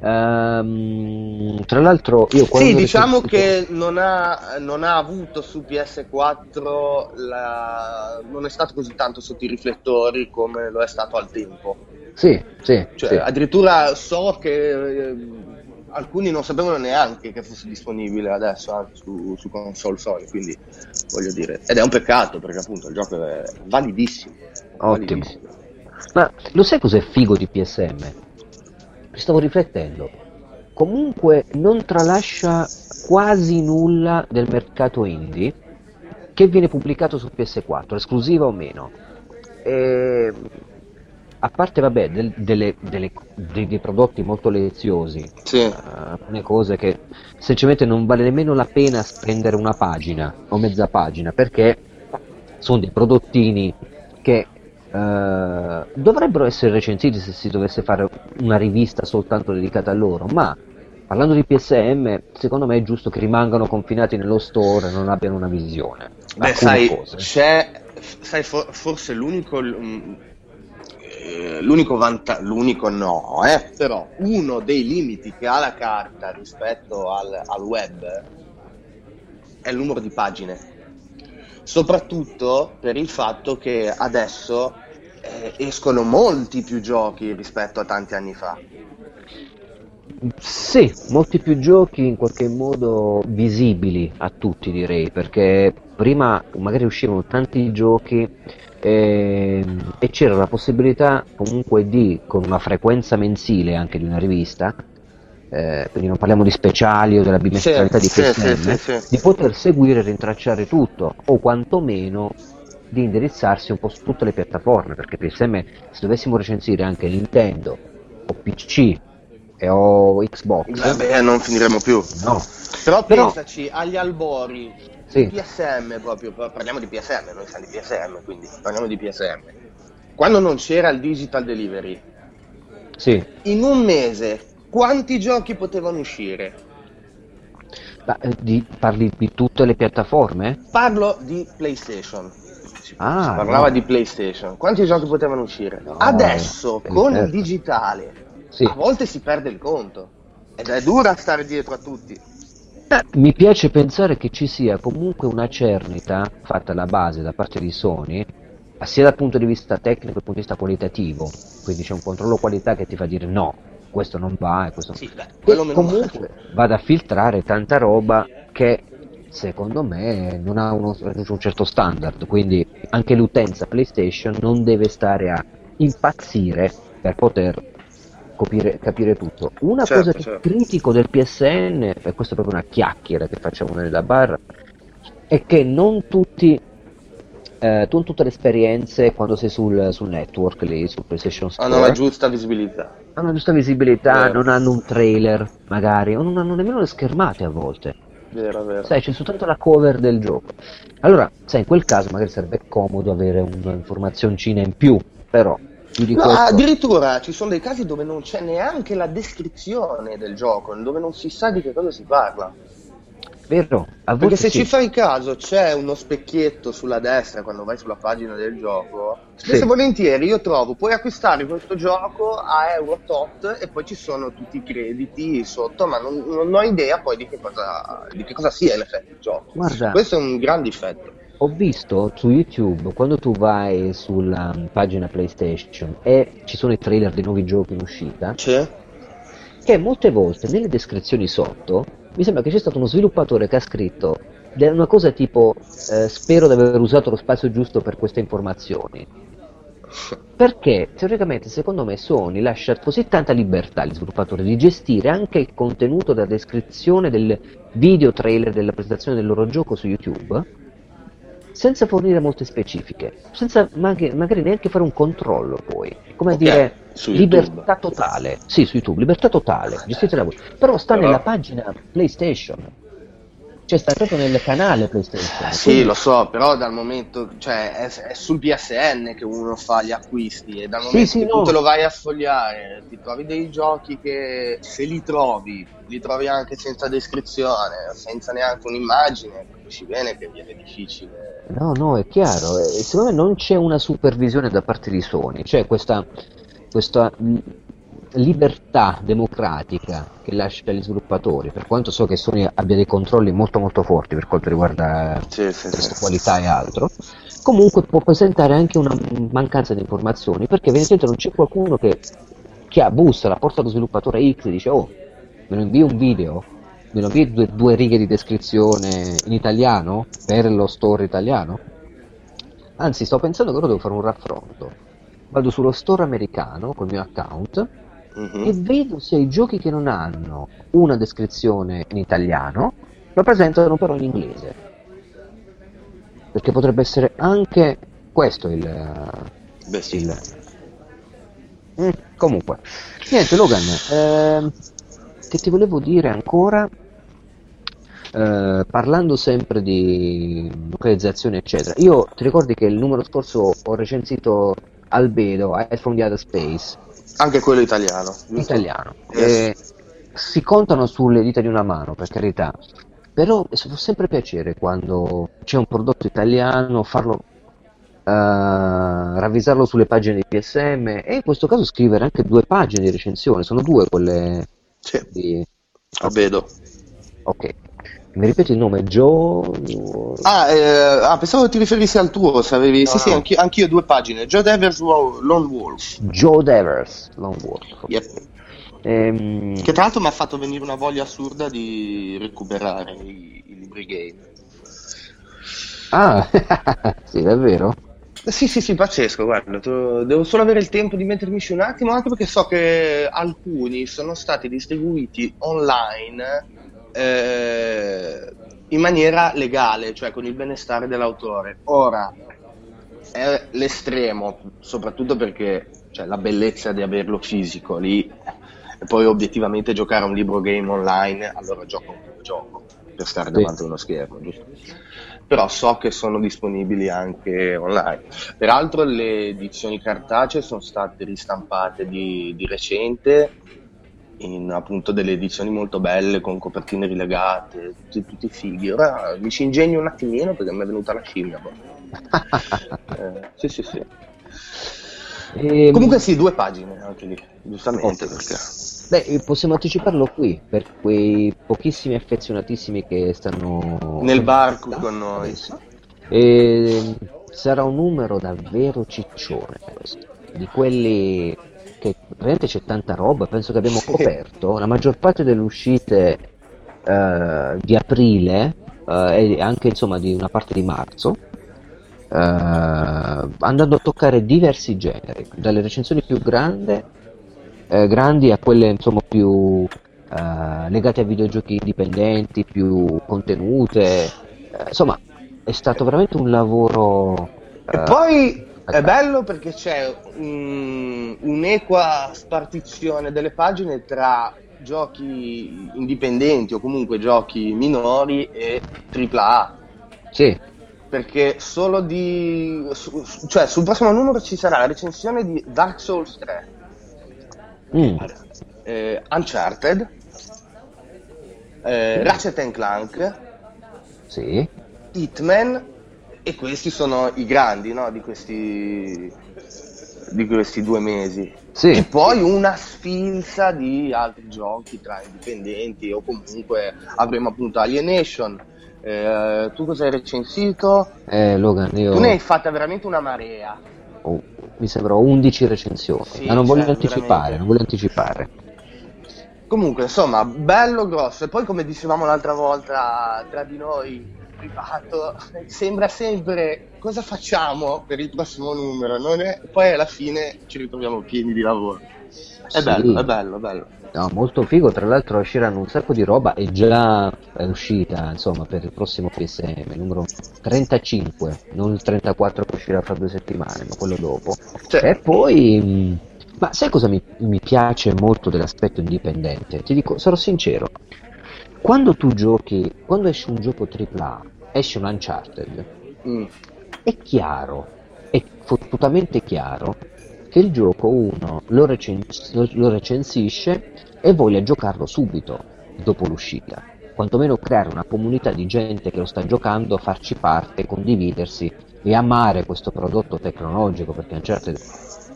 Um, tra l'altro, io quando. Sì, diciamo che non ha, non ha, avuto su PS4 la... non è stato così tanto sotto i riflettori come lo è stato al tempo. Sì, sì. Cioè, sì. Addirittura so che. Eh, alcuni non sapevano neanche che fosse disponibile adesso anche su, su, console Sony, quindi voglio dire, ed è un peccato perché appunto il gioco è validissimo. Ottimo. Validissimo. Ma lo sai cos'è figo di PSM? Stavo riflettendo. Comunque non tralascia quasi nulla del mercato indie che viene pubblicato su PS4, esclusiva o meno. E a parte vabbè, del, delle, delle, dei, dei, prodotti molto leziosi, sì. uh, alcune cose che semplicemente non vale nemmeno la pena spendere una pagina o mezza pagina perché sono dei prodottini che uh, dovrebbero essere recensiti se si dovesse fare una rivista soltanto dedicata a loro, ma parlando di PSM, secondo me è giusto che rimangano confinati nello store e non abbiano una visione. Beh, sai, sai, for- forse l'unico eh, l'unico vantaggio, l'unico no, eh, però uno dei limiti che ha la carta rispetto al, al web è il numero di pagine, soprattutto per il fatto che adesso eh, escono molti più giochi rispetto a tanti anni fa. Sì, molti più giochi in qualche modo visibili a tutti direi, perché prima magari uscivano tanti giochi e, ehm, e c'era la possibilità comunque di, con una frequenza mensile anche di una rivista, eh, quindi non parliamo di speciali o della bimestralità sì, di PSM, sì, sì, di poter seguire e rintracciare tutto, o quantomeno di indirizzarsi un po' su tutte le piattaforme, perché PSM se dovessimo recensire anche Nintendo o PC e o Xbox, beh, non finiremo più. No. Però, Però pensaci agli albori sì. PSM proprio, parliamo di PSM, noi siamo di PSM, quindi parliamo di PSM. Quando non c'era il digital delivery, sì. in un mese quanti giochi potevano uscire? Ma, eh, di, parli di tutte le piattaforme? Parlo di PlayStation. Ah, si parlava no. di PlayStation. Quanti giochi potevano uscire? No, Adesso, con certo. il digitale, sì. a volte si perde il conto. Ed è dura stare dietro a tutti. Mi piace pensare che ci sia comunque una cernita fatta alla base da parte di Sony, sia dal punto di vista tecnico che dal punto di vista qualitativo, quindi c'è un controllo qualità che ti fa dire no, questo non va e questo sì, beh, e comunque vada a filtrare tanta roba che secondo me non ha uno, un certo standard, quindi anche l'utenza PlayStation non deve stare a impazzire per poter capire, capire tutto. Una certo, cosa che certo. critico del PSN, e questa è proprio una chiacchiera che facciamo nella barra, è che non tutti eh, non tutte le esperienze quando sei sul, sul, network lì, sul PlayStation Store hanno la giusta visibilità. Hanno la giusta visibilità, vero. non hanno un trailer magari, o non hanno nemmeno le schermate a volte. Vero, vero. Sai, c'è soltanto la cover del gioco. Allora, sai, in quel caso magari sarebbe comodo avere un'informazioncina in più, però No, addirittura ci sono dei casi dove non c'è neanche la descrizione del gioco, dove non si sa di che cosa si parla. Vero? Perché se sì. ci fai caso c'è uno specchietto sulla destra quando vai sulla pagina del gioco. Spesso e volentieri io trovo, puoi acquistare questo gioco a euro tot e poi ci sono tutti i crediti sotto, ma non, non ho idea poi di che, cosa, di che cosa sia in effetti il gioco. Guarda, Questo è un grande difetto ho visto su YouTube quando tu vai sulla pagina PlayStation e ci sono i trailer dei nuovi giochi in uscita, c'è? che molte volte nelle descrizioni sotto mi sembra che c'è stato uno sviluppatore che ha scritto una cosa tipo eh, spero di aver usato lo spazio giusto per queste informazioni. Perché teoricamente secondo me Sony lascia così tanta libertà agli sviluppatori di gestire anche il contenuto della descrizione del video trailer della presentazione del loro gioco su YouTube senza fornire molte specifiche, senza magari, magari neanche fare un controllo poi, come okay. dire libertà totale, sì su YouTube, libertà totale, gestite la voce, però sta però... nella pagina PlayStation, cioè sta proprio nel canale PlayStation. Sì, quindi... lo so, però dal momento, cioè è, è, sul PSN che uno fa gli acquisti e dal momento sì, sì, che no. tu te lo vai a sfogliare, ti trovi dei giochi che se li trovi, li trovi anche senza descrizione, senza neanche un'immagine, capisci bene che viene difficile No, no, è chiaro. E secondo me non c'è una supervisione da parte di Sony. C'è questa, questa libertà democratica che lascia agli sviluppatori, per quanto so che Sony abbia dei controlli molto molto forti per quanto riguarda sì, sì, sì. qualità e altro, comunque può presentare anche una mancanza di informazioni, perché evidentemente non c'è qualcuno che, che ha bussa, la porta allo sviluppatore X e dice oh, me lo invio un video, me lo invio due, due righe di descrizione in italiano per lo store italiano? Anzi, sto pensando che ora devo fare un raffronto. Vado sullo store americano col mio account uh-huh. e vedo se i giochi che non hanno una descrizione in italiano lo presentano però in inglese. Perché potrebbe essere anche questo il... Beh, sì. il... Mm, comunque, niente Logan, eh, che ti volevo dire ancora? Eh, parlando sempre di localizzazione eccetera, io ti ricordi che il numero scorso ho recensito Albedo, Eyes from the Other Space, anche quello italiano. Giusto? Italiano. Eh, si contano sulle dita di una mano, per carità, però fa sempre piacere quando c'è un prodotto italiano, farlo Uh, ravvisarlo sulle pagine di PSM e in questo caso scrivere anche due pagine di recensione, sono due quelle sì. di... Ah, vedo. Ok. Mi ripeti il nome? Joe? Ah, eh, ah, pensavo che ti riferissi al tuo, se avevi... No, sì, no. sì, anch'io, anch'io, due pagine. Joe Devers Lone Wolf. Joe Devers Lone Wolf. Yep. Ehm... Che tra l'altro mi ha fatto venire una voglia assurda di recuperare i, i libri game. Ah, sì, davvero? Sì, sì, sì, pazzesco, guarda, devo solo avere il tempo di mettermici un attimo, anche perché so che alcuni sono stati distribuiti online eh, in maniera legale, cioè con il benestare dell'autore. Ora è l'estremo, soprattutto perché cioè, la bellezza di averlo fisico lì e poi obiettivamente giocare a un libro game online, allora gioco un gioco per stare davanti a uno schermo, giusto? Però so che sono disponibili anche online. Peraltro le edizioni cartacee sono state ristampate di, di recente in appunto delle edizioni molto belle con copertine rilegate, tutti, tutti fighi. Ora mi ci ingegno un attimino perché mi è venuta la scimmia. Boh. eh, sì, sì, sì. E... Ehm, Comunque sì, due pagine anche lì, giustamente perché... Beh, possiamo anticiparlo qui per quei pochissimi affezionatissimi che stanno nel bar con noi. E ehm, sarà un numero davvero ciccione di quelli che veramente c'è tanta roba, penso che abbiamo coperto la maggior parte delle uscite uh, di aprile uh, e anche insomma di una parte di marzo, uh, andando a toccare diversi generi, dalle recensioni più grandi, grandi a quelle insomma più legate a videogiochi indipendenti, più contenute, insomma è stato veramente un lavoro... E poi è bello perché c'è un, un'equa spartizione delle pagine tra giochi indipendenti o comunque giochi minori e AAA. Sì. Perché solo di... Su, cioè sul prossimo numero ci sarà la recensione di Dark Souls 3, mm. eh, Uncharted, eh, Ratchet Clank, sì. Hitman e questi sono i grandi no? di, questi, di questi due mesi. Sì. E poi una sfilza di altri giochi tra indipendenti o comunque avremo appunto Alienation. Eh, tu cosa hai recensito? Eh, Logan, io... Tu ne hai fatta veramente una marea. Oh, mi sembra 11 recensioni, sì, ma non voglio cioè, anticipare, veramente. non voglio anticipare. Comunque, insomma, bello grosso. E poi, come dicevamo l'altra volta tra di noi, privato sembra sempre cosa facciamo per il prossimo numero, è... poi alla fine ci ritroviamo pieni di lavoro. È sì. bello, è bello, bello. No, molto figo, tra l'altro usciranno un sacco di roba, è già è uscita insomma per il prossimo PSM, numero 35, non il 34 che uscirà fra due settimane, ma quello dopo. Cioè. E poi, ma sai cosa mi, mi piace molto dell'aspetto indipendente? Ti dico, sarò sincero, quando tu giochi, quando esce un gioco AAA, esce un Uncharted, mm. è chiaro, è fottutamente chiaro che il gioco uno lo, recens- lo recensisce e voglia giocarlo subito dopo l'uscita. Quantomeno creare una comunità di gente che lo sta giocando, farci parte, condividersi e amare questo prodotto tecnologico, perché Uncharted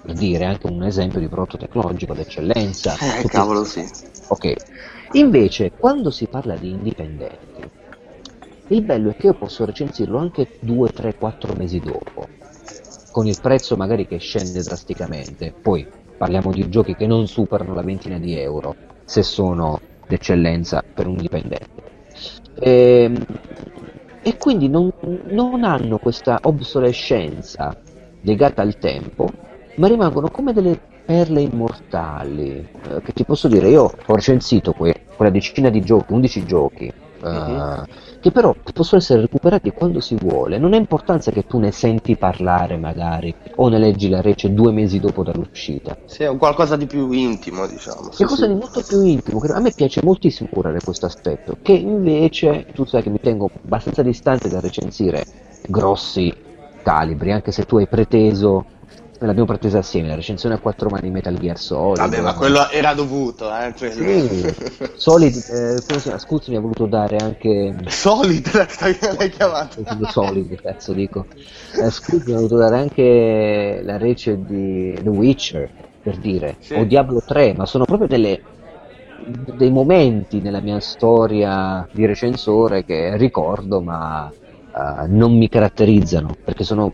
per dire anche un esempio di prodotto tecnologico d'eccellenza. Eh, cavolo, sì. Ok. Invece, quando si parla di indipendenti, il bello è che io posso recensirlo anche 2, 3, 4 mesi dopo, con il prezzo magari che scende drasticamente. Poi parliamo di giochi che non superano la ventina di euro, se sono d'eccellenza per un dipendente. E, ehm, e quindi non, non hanno questa obsolescenza legata al tempo, ma rimangono come delle perle immortali. Eh, che ti posso dire, io ho recensito que- quella decina di giochi, 11 giochi, uh, che però possono essere recuperati quando si vuole. Non ha importanza che tu ne senti parlare magari o ne leggi la rece due mesi dopo dall'uscita. Sì, è un qualcosa di più intimo, diciamo. È qualcosa sì. di molto più intimo. a me piace moltissimo curare questo aspetto, che invece tu sai che mi tengo abbastanza distante da recensire grossi calibri, anche se tu hai preteso l'abbiamo pretesa assieme, la recensione a quattro mani Metal Gear Solid. Vabbè, ma quello era dovuto, eh. Sì. Solid, eh? Scusi, mi ha voluto dare anche. Solid, l'hai chiamato. Solid, cazzo dico. Eh, Scusi, mi ha voluto dare anche la rece di The Witcher, per dire, sì. o Diablo 3, ma sono proprio delle dei momenti nella mia storia di recensore che ricordo ma uh, non mi caratterizzano perché sono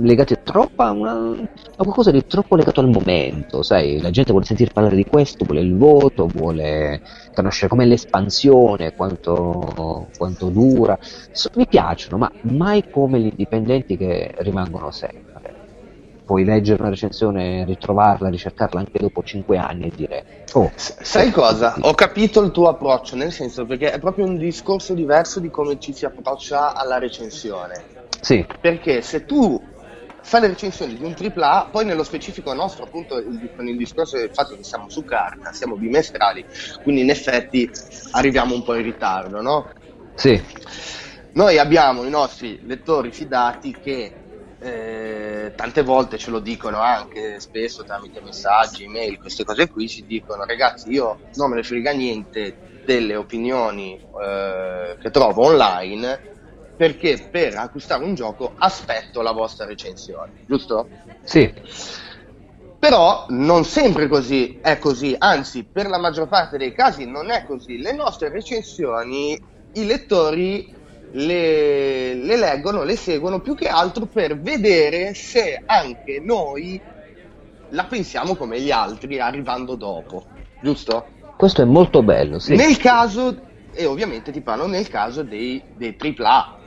legati troppo a, una, a, qualcosa di troppo legato al momento, sai, la gente vuole sentire parlare di questo, vuole il voto, vuole conoscere com'è l'espansione, quanto, quanto dura, so, mi piacciono, ma mai come gli indipendenti che rimangono sempre. Puoi leggere una recensione, ritrovarla, ricercarla anche dopo 5 anni e dire: Oh, sai cosa? Ho capito il tuo approccio, nel senso perché è proprio un discorso diverso di come ci si approccia alla recensione sì. Perché se tu fai le recensioni di un AAA, poi nello specifico nostro, appunto, il, con il discorso del fatto che siamo su carta, siamo bimestrali, quindi in effetti arriviamo un po' in ritardo, no? Sì. Noi abbiamo i nostri lettori fidati che eh, tante volte ce lo dicono anche spesso tramite messaggi, email, queste cose qui, ci dicono ragazzi io non me ne frega niente delle opinioni eh, che trovo online perché per acquistare un gioco aspetto la vostra recensione, giusto? Sì. Però non sempre così è così, anzi per la maggior parte dei casi non è così. Le nostre recensioni i lettori le, le leggono, le seguono più che altro per vedere se anche noi la pensiamo come gli altri arrivando dopo, giusto? Questo è molto bello, sì. Nel caso, e ovviamente ti parlo nel caso dei, dei AAA,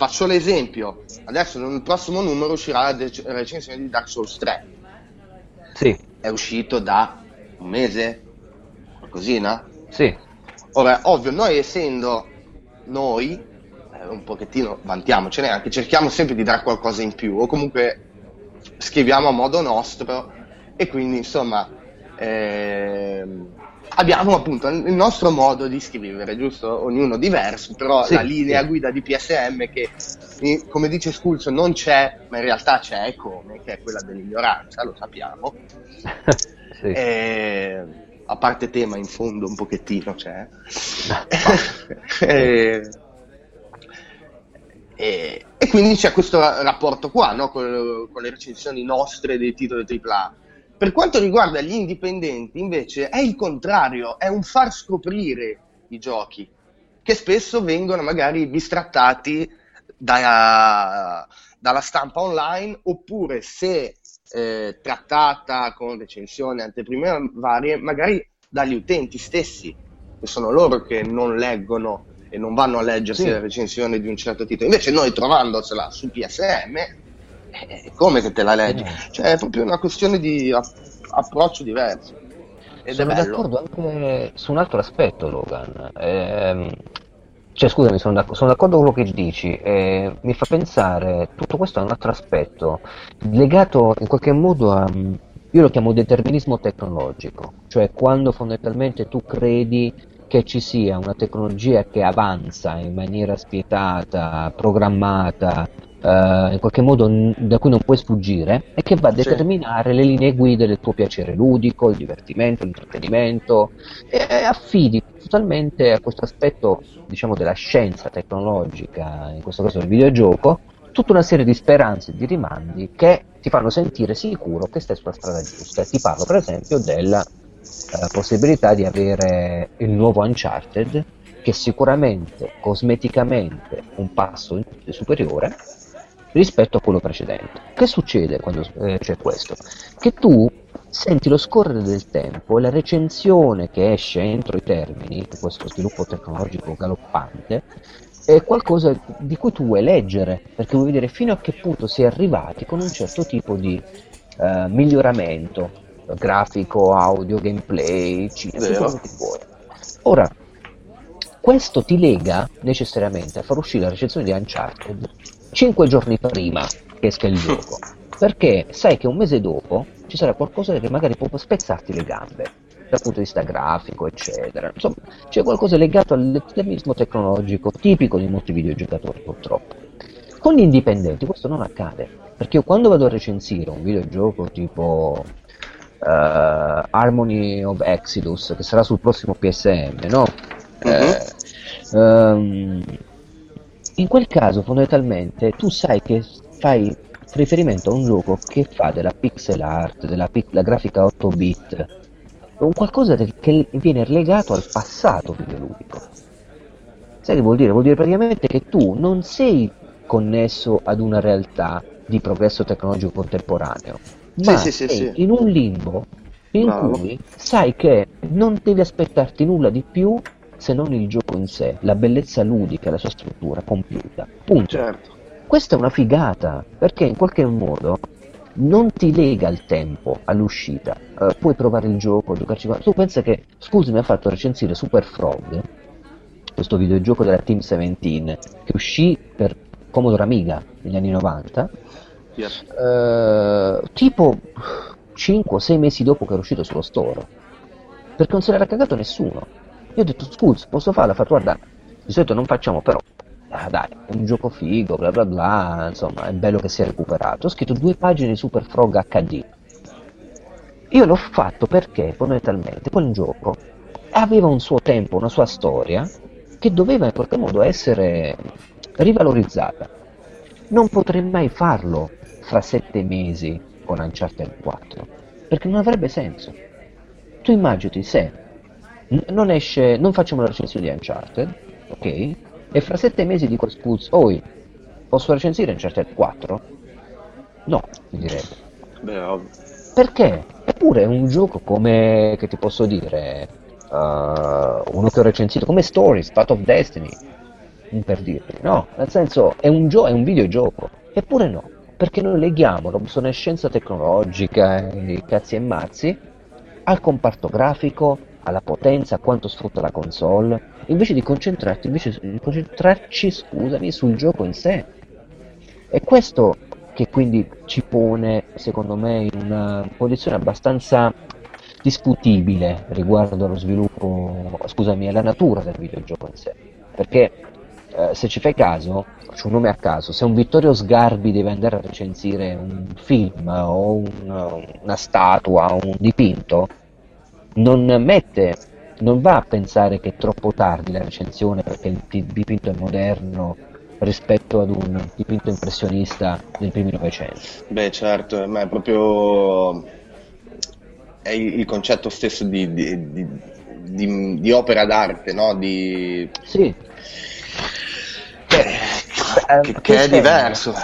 Faccio l'esempio, adesso nel prossimo numero uscirà la de- recensione di Dark Souls 3. Sì. È uscito da un mese, qualcosina? Sì. Ora, ovvio, noi essendo noi, eh, un pochettino vantiamocene anche, cerchiamo sempre di dare qualcosa in più, o comunque scriviamo a modo nostro, e quindi insomma... Ehm, abbiamo appunto il nostro modo di scrivere, giusto? Ognuno diverso, però sì, la linea sì. guida di PSM che, come dice Schulz, non c'è, ma in realtà c'è come, che è quella dell'ignoranza, lo sappiamo. sì. e, a parte tema in fondo un pochettino c'è. e, e, e, quindi c'è questo rapporto qua, no? con, con le recensioni nostre dei titoli AAA per quanto riguarda gli indipendenti, invece, è il contrario, è un far scoprire i giochi, che spesso vengono magari bistrattati da, dalla stampa online, oppure se eh, trattata con recensioni, anteprime varie, magari dagli utenti stessi, che sono loro che non leggono e non vanno a leggersi sì. la recensione di un certo titolo. Invece noi trovandocela su PSM eh, come che te la leggi? Eh. Cioè, è proprio una questione di approccio diverso. Ed sono d'accordo anche su un altro aspetto, Logan. Eh, cioè, scusami, sono, d'ac- sono, d'accordo con quello che dici. Eh, mi fa pensare tutto questo a un altro aspetto legato in qualche modo a. Io lo chiamo determinismo tecnologico, cioè quando fondamentalmente tu credi che ci sia una tecnologia che avanza in maniera spietata, programmata, in qualche modo n- da cui non puoi sfuggire e che va a determinare sì. le linee guida del tuo piacere ludico, il divertimento, l'intrattenimento e, e affidi totalmente a questo aspetto diciamo della scienza tecnologica, in questo caso del videogioco, tutta una serie di speranze e di rimandi che ti fanno sentire sicuro che stai sulla strada giusta. Ti parlo per esempio della eh, possibilità di avere il nuovo Uncharted, che sicuramente cosmeticamente un passo superiore rispetto a quello precedente. Che succede quando eh, c'è questo? Che tu senti lo scorrere del tempo e la recensione che esce entro i termini di questo sviluppo tecnologico galoppante è qualcosa di cui tu vuoi leggere, perché vuoi vedere fino a che punto si è arrivati con un certo tipo di uh, miglioramento grafico, audio, gameplay, cinema, quello che vuoi. Ora, questo ti lega necessariamente a far uscire la recensione di Uncharted 5 giorni prima che esca il gioco, perché sai che un mese dopo ci sarà qualcosa che magari può spezzarti le gambe dal punto di vista grafico, eccetera. Insomma, c'è qualcosa legato all'estremismo tecnologico tipico di molti videogiocatori, purtroppo. Con gli indipendenti questo non accade, perché io quando vado a recensire un videogioco tipo uh, Harmony of Exodus, che sarà sul prossimo PSM, no? Uh-huh. Eh, um, in quel caso, fondamentalmente, tu sai che fai riferimento a un gioco che fa della pixel art, della, della grafica 8 bit, un qualcosa che viene legato al passato videoludico. Sai che vuol dire? Vuol dire praticamente che tu non sei connesso ad una realtà di progresso tecnologico contemporaneo, ma sì, sì, sei sì, in un limbo in Bravo. cui sai che non devi aspettarti nulla di più se non il gioco in sé, la bellezza ludica, la sua struttura compiuta. Punto. Certo. Questa è una figata, perché in qualche modo non ti lega il tempo all'uscita, uh, puoi provare il gioco, giocarci qua. Tu pensa che, scusi, mi ha fatto recensire Super Frog, questo videogioco della Team 17, che uscì per Commodore Amiga negli anni 90, yes. uh, tipo 5-6 mesi dopo che era uscito sullo store, perché non se l'era cagato nessuno. Io ho detto, scusa, posso farla? Ha fatto, guarda, di solito non facciamo, però ah, dai, è un gioco figo, bla bla bla, insomma, è bello che sia recuperato. Ho scritto due pagine di Super Frog HD. Io l'ho fatto perché, fondamentalmente, quel gioco aveva un suo tempo, una sua storia, che doveva in qualche modo essere rivalorizzata. Non potrei mai farlo fra sette mesi con Uncharted 4, perché non avrebbe senso. Tu immagini se non esce, non facciamo la recensione di Uncharted, ok? E fra sette mesi dico a Spuz, oi, posso recensire Uncharted 4? No, mi direbbe. Beh, ovvio. Perché? Eppure è un gioco come, che ti posso dire, uh, uno che ho recensito, come Stories, Path of Destiny, per dirti, no? Nel senso, è un, gio- è un videogioco, eppure no, perché noi leghiamo l'obsolescenza tecnologica, i cazzi e mazzi, al comparto grafico, alla potenza, a quanto sfrutta la console, invece di concentrarti, invece di concentrarci, scusami, sul gioco in sé. È questo che quindi ci pone, secondo me, in una posizione abbastanza discutibile riguardo allo sviluppo, scusami, alla natura del videogioco in sé. Perché eh, se ci fai caso, faccio un nome a caso, se un Vittorio Sgarbi deve andare a recensire un film o un, una statua o un dipinto, non mette, non va a pensare che è troppo tardi la recensione perché il dipinto è moderno rispetto ad un dipinto impressionista del primi Novecento. Beh certo, ma è proprio è il concetto stesso di, di, di, di opera d'arte, no? Di... Sì. Che, che, che è diverso.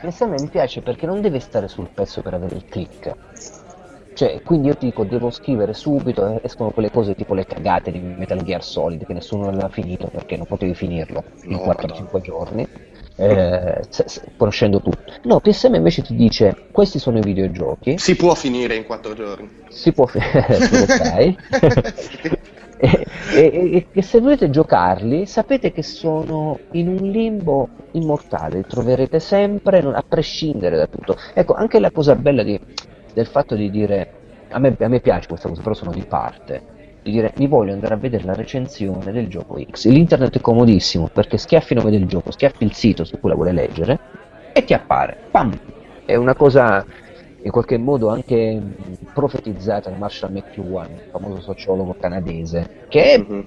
Questo a me mi piace perché non deve stare sul pezzo per avere il click cioè, quindi io ti dico, devo scrivere subito, escono quelle cose tipo le cagate di Metal Gear Solid, che nessuno aveva finito perché non potevi finirlo in no, 4-5 no. giorni, eh, conoscendo tutto. No, PSM invece ti dice, questi sono i videogiochi. Si può finire in 4 giorni. Si può finire, sai. e, e, e, se volete giocarli, sapete che sono in un limbo immortale, li troverete sempre, a prescindere da tutto. Ecco, anche la cosa bella di del fatto di dire a me, a me piace questa cosa, però sono di parte. Di dire mi voglio andare a vedere la recensione del gioco X. L'internet è comodissimo perché schiaffi il nome del gioco, schiaffi il sito su cui la vuole leggere e ti appare. Pam! È una cosa in qualche modo anche profetizzata da Marshall McLuhan, il famoso sociologo canadese, che mm-hmm.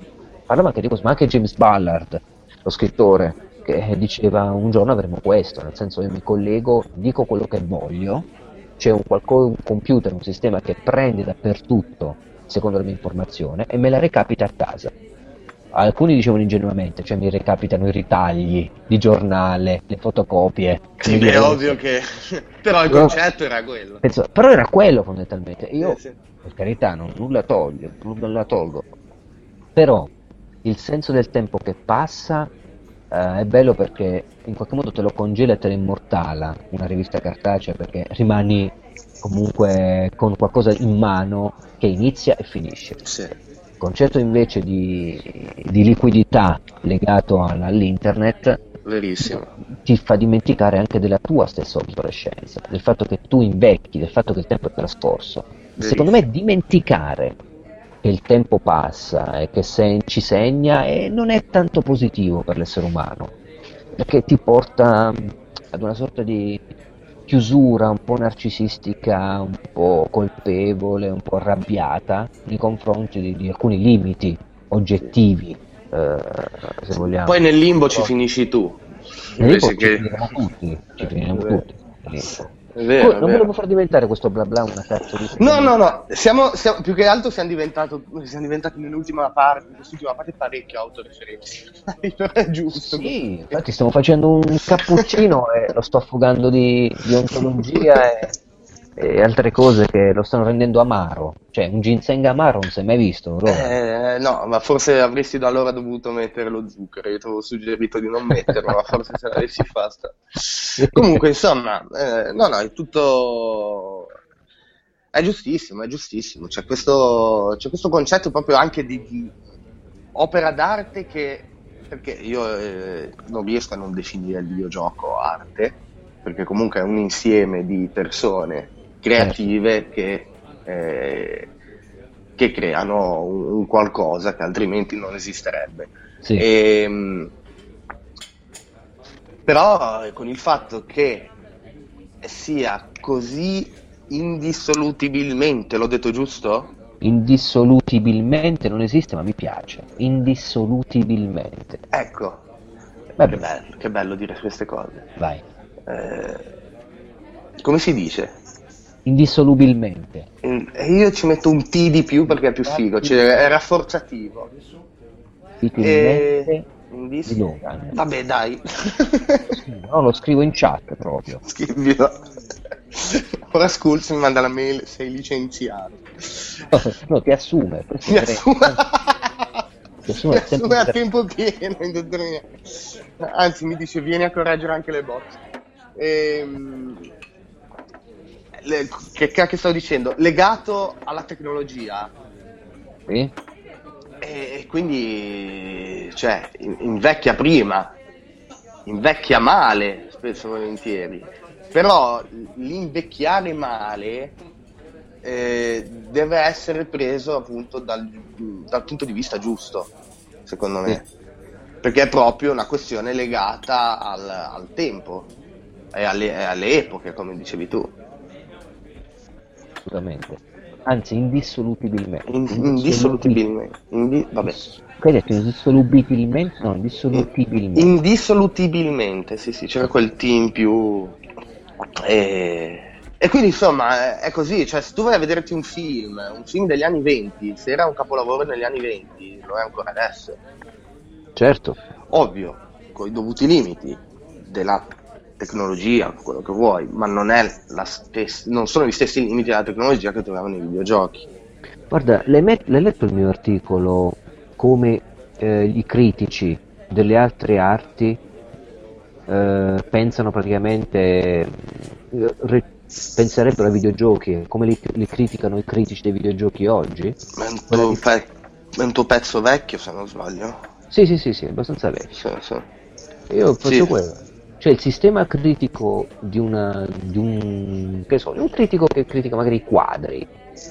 parlava anche di questo, ma anche James Ballard, lo scrittore, che diceva un giorno avremo questo, nel senso io mi collego, dico quello che voglio, c'è un, un computer, un sistema che prende dappertutto, secondo la mia informazione, e me la recapita a casa. Alcuni dicevano ingenuamente, cioè mi recapitano i ritagli di giornale, le fotocopie. Sì, è ovvio che... però il concetto era quello. Penso, però era quello fondamentalmente. Io, eh, sì. per carità, non, nulla toglio, nulla tolgo. Però il senso del tempo che passa eh, è bello perché in qualche modo te lo congela e te lo immortala una rivista cartacea perché rimani comunque con qualcosa in mano che inizia e finisce. Sì. Il concetto invece di, di liquidità legato all'internet Verissimo. ti fa dimenticare anche della tua stessa obsolescenza, del fatto che tu invecchi, del fatto che il tempo è trascorso. Verissimo. Secondo me dimenticare che il tempo passa e che se- ci segna e non è tanto positivo per l'essere umano, perché ti porta ad una sorta di chiusura un po' narcisistica, un po' colpevole, un po' arrabbiata nei confronti di, di alcuni limiti oggettivi, eh, se vogliamo. Poi nel limbo ci finisci tu. Nel limbo ci che... finiremo tutti, ci finiremo tutti. Vero, non vero. volevo far diventare questo bla bla una cazzo di No, no, no, siamo, siamo, più che altro siamo, siamo diventati nell'ultima parte, in quest'ultima parte parecchio autoreferenziali, è giusto. Sì, infatti stiamo facendo un cappuccino e lo sto affogando di, di ontologia e e altre cose che lo stanno rendendo amaro. Cioè, un ginseng amaro non si è mai visto. Eh, no, ma forse avresti da allora dovuto mettere lo zucchero. Io ti avevo suggerito di non metterlo, ma forse se l'avessi fatta. Comunque, insomma, eh, no, no, è tutto. È giustissimo, è giustissimo. C'è questo, c'è questo concetto proprio anche di, di opera d'arte che. Perché io eh, non riesco a non definire il videogioco arte, perché comunque è un insieme di persone creative che, eh, che creano un, un, qualcosa che altrimenti non esisterebbe. Sì. E, ehm, però con il fatto che sia così indissolutibilmente, l'ho detto giusto? Indissolutibilmente non esiste, ma mi piace. Indissolutibilmente. Ecco. Che bello, che bello dire queste cose. Vai. Eh, come si dice? Indissolubilmente. E io ci metto un T di più perché è più figo, cioè è rafforzativo. E... Indiss... Vabbè, dai. no, lo scrivo in chat proprio. Scrivilo. Ora Schools mi manda la mail, sei licenziato. No, no ti assume. Mi assume. ti assume, mi assume a tempo pieno, anzi mi dice vieni a correggere anche le bot. Ehm le, che cacchio stavo dicendo, legato alla tecnologia. Sì. E quindi, cioè, invecchia prima, invecchia male, spesso e volentieri. Però l'invecchiare male eh, deve essere preso appunto dal, dal, punto di vista giusto, secondo me. Sì. Perché è proprio una questione legata al, al tempo e alle, alle epoche, come dicevi tu assolutamente. Anzi, indissolubilmente. indissolubilmente. Indi- vabbè. Che hai detto indissolubilmente? No, indissolubilmente. Indissolubilmente, sì, sì, c'era quel T in più. E... e quindi insomma è così, cioè se tu vai a vederti un film, un film degli anni 20, se era un capolavoro negli anni 20, lo è ancora adesso. Certo. Ovvio, con i dovuti limiti della tecnologia, quello che vuoi, ma non, stessa, non sono gli stessi limiti della tecnologia che troviamo nei videogiochi. Guarda, l'hai, met- l'hai letto il mio articolo come eh, i critici delle altre arti eh, pensano praticamente, eh, re- penserebbero ai videogiochi, come li, li, criticano i critici dei videogiochi oggi? È un, tuo, pe- è un tuo pezzo vecchio se non sbaglio. Sì, sì, sì, sì, abbastanza vecchio. Sì, sì. Io faccio sì. quello. Cioè il sistema critico di, una, di un, che so, un critico che critica magari i quadri,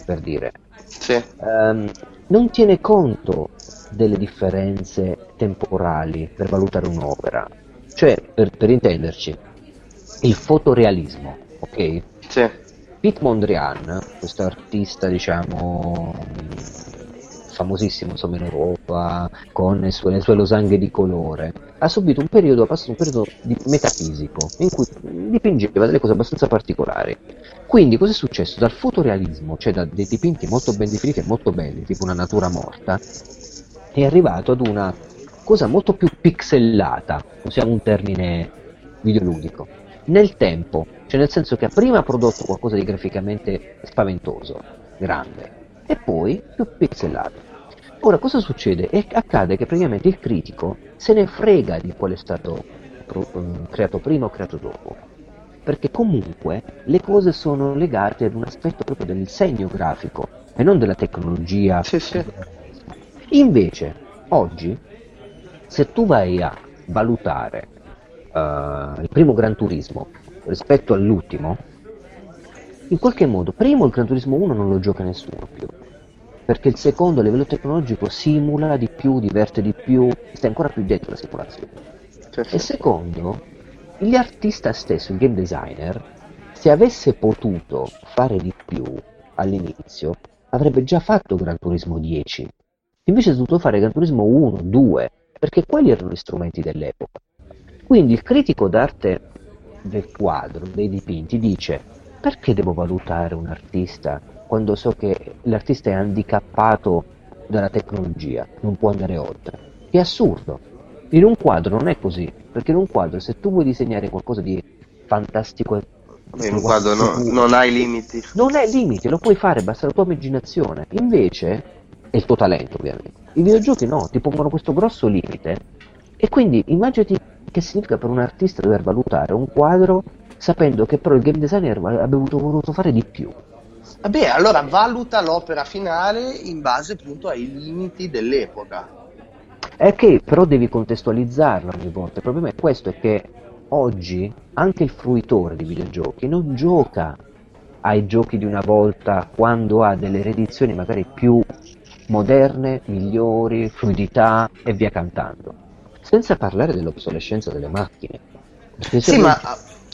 per dire, sì. um, non tiene conto delle differenze temporali per valutare un'opera. Cioè, per, per intenderci, il fotorealismo, ok? Sì. Pete Mondrian, questo artista, diciamo, famosissimo insomma in Europa, con le sue, le sue losanghe di colore, ha subito un periodo, ha passato un periodo metafisico, in cui dipingeva delle cose abbastanza particolari. Quindi cosa è successo? Dal fotorealismo, cioè da dei dipinti molto ben definiti e molto belli, tipo una natura morta, è arrivato ad una cosa molto più pixellata, usiamo un termine videoludico, nel tempo, cioè nel senso che prima ha prodotto qualcosa di graficamente spaventoso, grande, e poi più pixelato. Ora cosa succede? E accade che praticamente il critico se ne frega di quale è stato uh, creato prima o creato dopo, perché comunque le cose sono legate ad un aspetto proprio del segno grafico e non della tecnologia. Sì, sì. Invece, oggi, se tu vai a valutare uh, il primo Gran Turismo rispetto all'ultimo, in qualche modo, primo il Gran Turismo 1 non lo gioca nessuno più, perché il secondo a livello tecnologico simula di più, diverte di più, sta ancora più dentro la simulazione. Certo. E secondo, l'artista stesso, il game designer, se avesse potuto fare di più all'inizio, avrebbe già fatto Gran Turismo 10. Invece ha dovuto fare Gran Turismo 1, 2, perché quelli erano gli strumenti dell'epoca. Quindi il critico d'arte del quadro, dei dipinti, dice perché devo valutare un artista quando so che l'artista è handicappato dalla tecnologia, non può andare oltre? È assurdo. In un quadro non è così, perché in un quadro se tu vuoi disegnare qualcosa di fantastico in un quadro no, non hai limiti. Non hai limiti, lo puoi fare, basta la tua immaginazione. Invece, è il tuo talento ovviamente. I videogiochi no, ti pongono questo grosso limite. E quindi immaginati che significa per un artista dover valutare un quadro sapendo che però il game designer avrebbe voluto fare di più. Vabbè, allora valuta l'opera finale in base appunto ai limiti dell'epoca. È che però devi contestualizzarla ogni volta. Il problema è questo, è che oggi anche il fruitore di videogiochi non gioca ai giochi di una volta quando ha delle riedizioni magari più moderne, migliori, fluidità e via cantando. Senza parlare dell'obsolescenza delle macchine. Sì, ma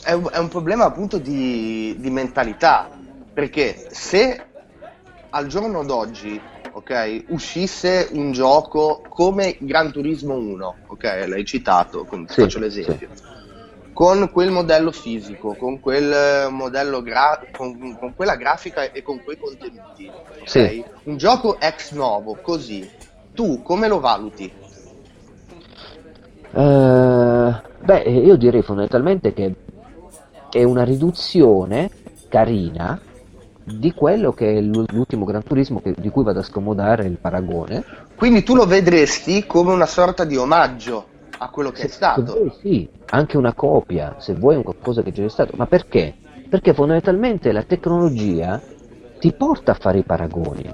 è un, è un, problema appunto di, di, mentalità, perché se al giorno d'oggi okay, uscisse un gioco come Gran Turismo 1, ok, l'hai citato, quindi sì, faccio l'esempio, sì. con quel modello fisico, con quel modello gra- con, con, quella grafica e con quei contenuti, okay, sì. un gioco ex novo così, tu come lo valuti? Uh, beh, io direi fondamentalmente che è una riduzione carina di quello che è l'ultimo Gran Turismo che, di cui vado a scomodare il paragone. Quindi tu lo vedresti come una sorta di omaggio a quello che se, è stato. Vuoi, sì, anche una copia, se vuoi un qualcosa che già è stato. Ma perché? Perché fondamentalmente la tecnologia ti porta a fare i paragoni,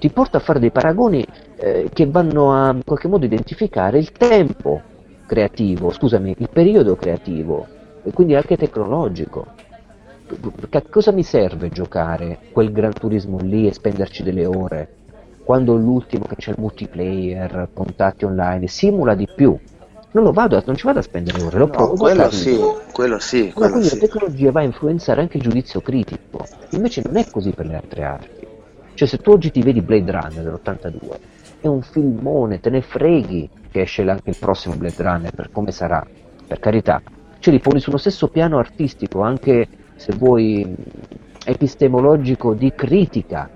ti porta a fare dei paragoni eh, che vanno a in qualche modo identificare il tempo creativo, scusami, il periodo creativo e quindi anche tecnologico. A cosa mi serve giocare quel Gran Turismo lì e spenderci delle ore quando l'ultimo che c'è il multiplayer, contatti online, simula di più? Non lo vado, non ci vado a spendere ore, lo no, provo. Quello sì, quello sì. Quello quindi sì. la tecnologia va a influenzare anche il giudizio critico. Invece non è così per le altre arti. Cioè se tu oggi ti vedi Blade Runner dell'82, è un filmone, te ne freghi che esce anche il prossimo Blade Runner per come sarà, per carità, ce li poni sullo stesso piano artistico, anche se vuoi epistemologico di critica.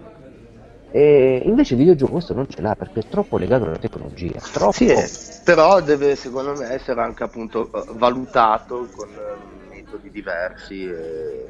E invece il videogioco questo non ce l'ha perché è troppo legato alla tecnologia. Troppo. Sì, è, però deve secondo me essere anche appunto eh, valutato con eh, metodi diversi e,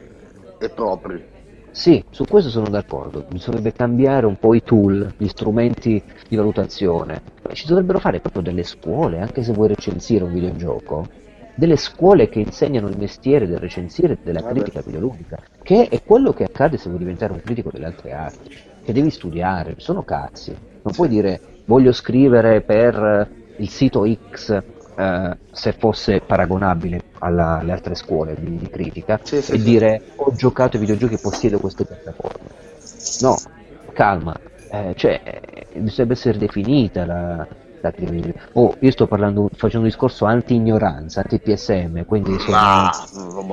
e propri. Sì, su questo sono d'accordo, bisognerebbe cambiare un po' i tool, gli strumenti di valutazione. Ci dovrebbero fare proprio delle scuole, anche se vuoi recensire un videogioco, delle scuole che insegnano il mestiere del recensire della Vabbè. critica videoludica, che è quello che accade se vuoi diventare un critico delle altre arti, che devi studiare, sono cazzi. Non puoi dire voglio scrivere per il sito X eh, se fosse paragonabile alla, alle altre scuole di, di critica sì, sì, e dire ho giocato ai videogiochi e possiedo queste piattaforme. No, calma, eh, cioè, dovrebbe essere definita la, Oh, io sto parlando, facendo un discorso anti-ignoranza, anti-PSM, quindi sono ah,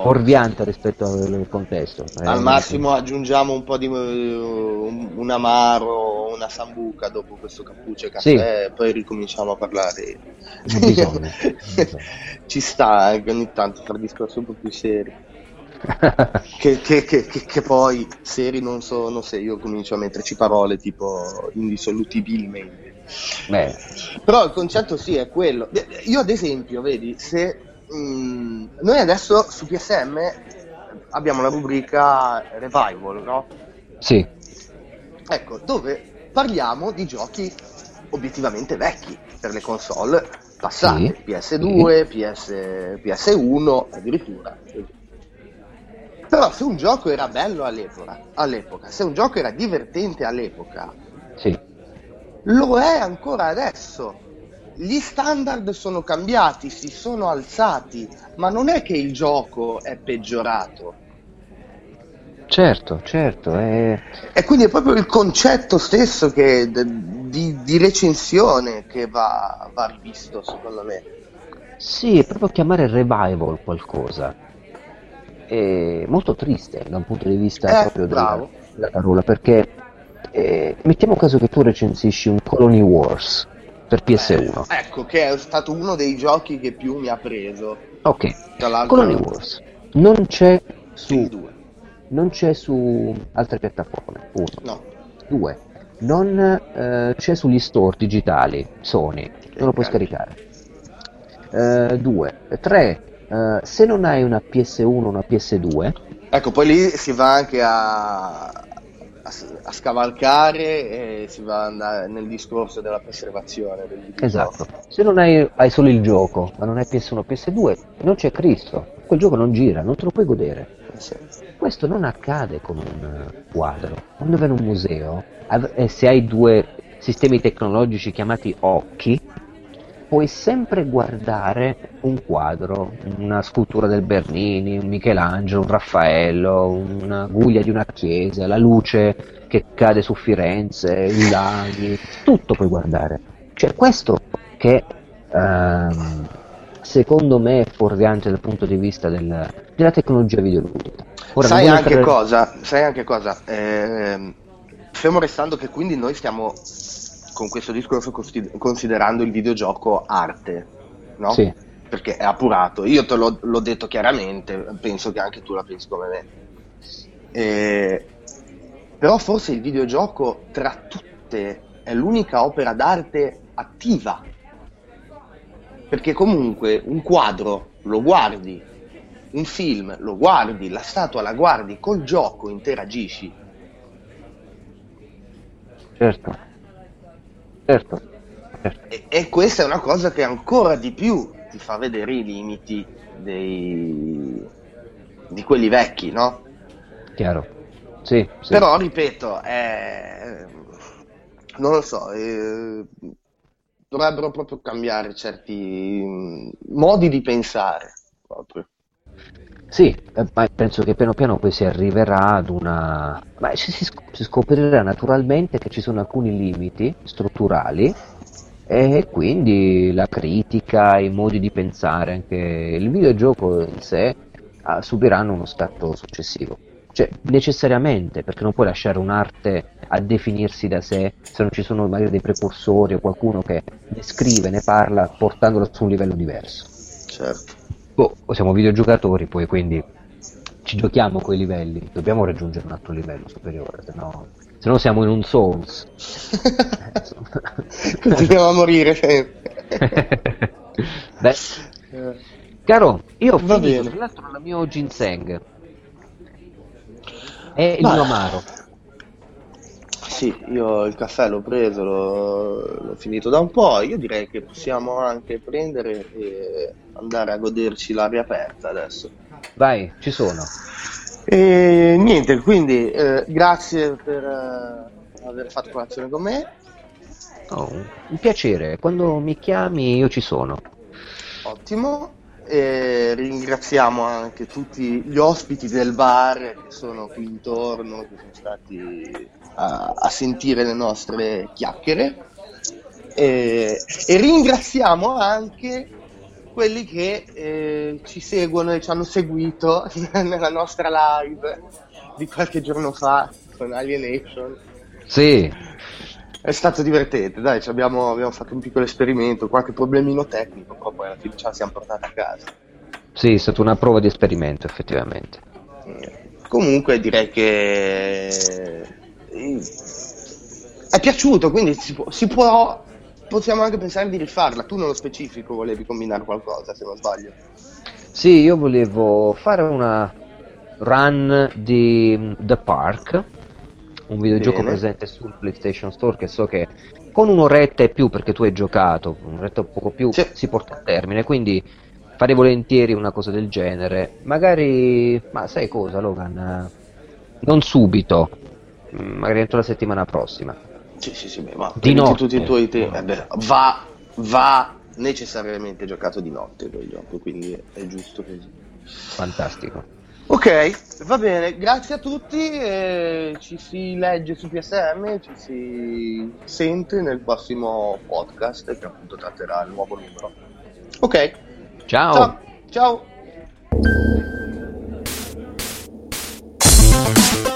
fuorviante rispetto al contesto. Eh, al massimo aggiungiamo un po' di un, un amaro, una sambuca dopo questo cappuccio e caffè, sì. poi ricominciamo a parlare. Bisogna, bisogna. Ci sta anche ogni tanto fare discorsi un po' più seri. che, che, che, che, poi seri non sono se io comincio a metterci parole tipo indissolubilmente. Beh. Però il concetto sì è quello. Io ad esempio, vedi, se mh, mm, noi adesso su PSM abbiamo la rubrica Revival, no? Sì. Ecco, dove parliamo di giochi obiettivamente vecchi per le console passate, sì. PS2, sì. PS, PS1 addirittura. Però se un gioco era bello all'epoca, all'epoca, se un gioco era divertente all'epoca, sì. Lo è ancora adesso. Gli standard sono cambiati, si sono alzati, ma non è che il gioco è peggiorato. Certo, certo. È... E quindi è proprio il concetto stesso che, di, di, recensione che va, va rivisto, secondo me. Sì, è proprio chiamare revival qualcosa è molto triste da un punto di vista eh, proprio della, della, parola, perché eh, mettiamo caso che tu recensisci un Colony Wars per PS1. Eh, ecco, che è stato uno dei giochi che più mi ha preso. Ok, Colony Wars non c'è su... Non c'è su altre piattaforme, uno. No. Due, non eh, c'è sugli store digitali Sony, non lo puoi scaricare. Uh, due, tre, Uh, se non hai una PS1 o una PS2 ecco poi lì si va anche a, a, a scavalcare e si va andare nel discorso della preservazione del esatto. Se non hai, hai, solo il gioco ma non hai PS1 o PS2 non c'è Cristo. Quel gioco non gira non te lo puoi godere. Sì. questo non accade con un quadro. Quando vai in un museo e se hai due sistemi tecnologici chiamati occhi puoi sempre guardare un quadro, una scultura del Bernini, un Michelangelo, un Raffaello, una guglia di una chiesa, la luce che cade su Firenze, i laghi, tutto puoi guardare. Cioè questo che ehm, secondo me è fuorviante dal punto di vista del, della tecnologia videoludica. Ora, sai, anche per... cosa, sai anche cosa, eh, fermo restando che quindi noi stiamo con questo discorso considerando il videogioco arte, no? Sì. Perché è appurato. Io te l'ho, l'ho, detto chiaramente, penso che anche tu la pensi come me. E... Però forse il videogioco tra tutte è l'unica opera d'arte attiva. Perché comunque un quadro lo guardi, un film lo guardi, la statua la guardi, col gioco interagisci. Certo. Certo. certo. E, e, questa è una cosa che ancora di più ti fa vedere i limiti dei... di quelli vecchi, no? Chiaro. Sì, sì. Però, ripeto, è... non lo so, eh... dovrebbero proprio cambiare certi mm, modi di pensare. Proprio. Sì, eh, ma penso che piano piano poi si arriverà ad una... Ma si, si scoprirà naturalmente che ci sono alcuni limiti strutturali e quindi la critica, i modi di pensare, anche il videogioco in sé ah, subiranno uno scatto successivo. Cioè, necessariamente, perché non puoi lasciare un'arte a definirsi da sé se non ci sono magari dei precursori o qualcuno che ne scrive, ne parla, portandolo su un livello diverso. Certo boh, siamo videogiocatori, poi quindi ci giochiamo quei livelli, dobbiamo raggiungere un altro livello superiore, se no, se no siamo in un Souls. Continuiamo a morire sempre. Beh, caro, io ho Va finito, bene. tra l'altro, la mio ginseng. È il mio amaro. Sì, io il caffè l'ho preso, l'ho, l'ho, finito da un po', io direi che possiamo anche prendere e andare a goderci l'aria aperta adesso. Vai, ci sono. E niente, quindi eh, grazie per eh, aver fatto colazione con me. Oh, un piacere, quando mi chiami io ci sono. Ottimo, e ringraziamo anche tutti gli ospiti del bar che sono qui intorno, che sono stati a, a sentire le nostre chiacchiere. E, e ringraziamo anche quelli che eh, ci seguono e ci hanno seguito nella nostra live di qualche giorno fa con Alienation. Sì. È stato divertente, dai, abbiamo, abbiamo, fatto un piccolo esperimento, qualche problemino tecnico, però poi alla fine ce la siamo portata a casa. Sì, è stata una prova di esperimento, effettivamente. Comunque direi che è piaciuto, quindi si può, si può, possiamo anche pensare di rifarla. Tu nello specifico volevi combinare qualcosa, se non sbaglio. Sì, io volevo fare una run di The Park, un videogioco Bene. presente sul PlayStation Store che so che con un'oretta e più, perché tu hai giocato, un'oretta o poco più, sì. si porta a termine, quindi farei volentieri una cosa del genere. Magari, ma sai cosa Logan? Non subito, magari entro la settimana prossima. Sì, sì, sì, beh, ma di notte. tutti i tuoi tempi, eh beh, va, va necessariamente giocato di notte quel gioco, quindi è giusto così. Fantastico. Ok, va bene, grazie a tutti, eh, ci si legge su PSM, ci si sente nel prossimo podcast che appunto tratterà il nuovo numero. Ok. Ciao. Ciao. Ciao.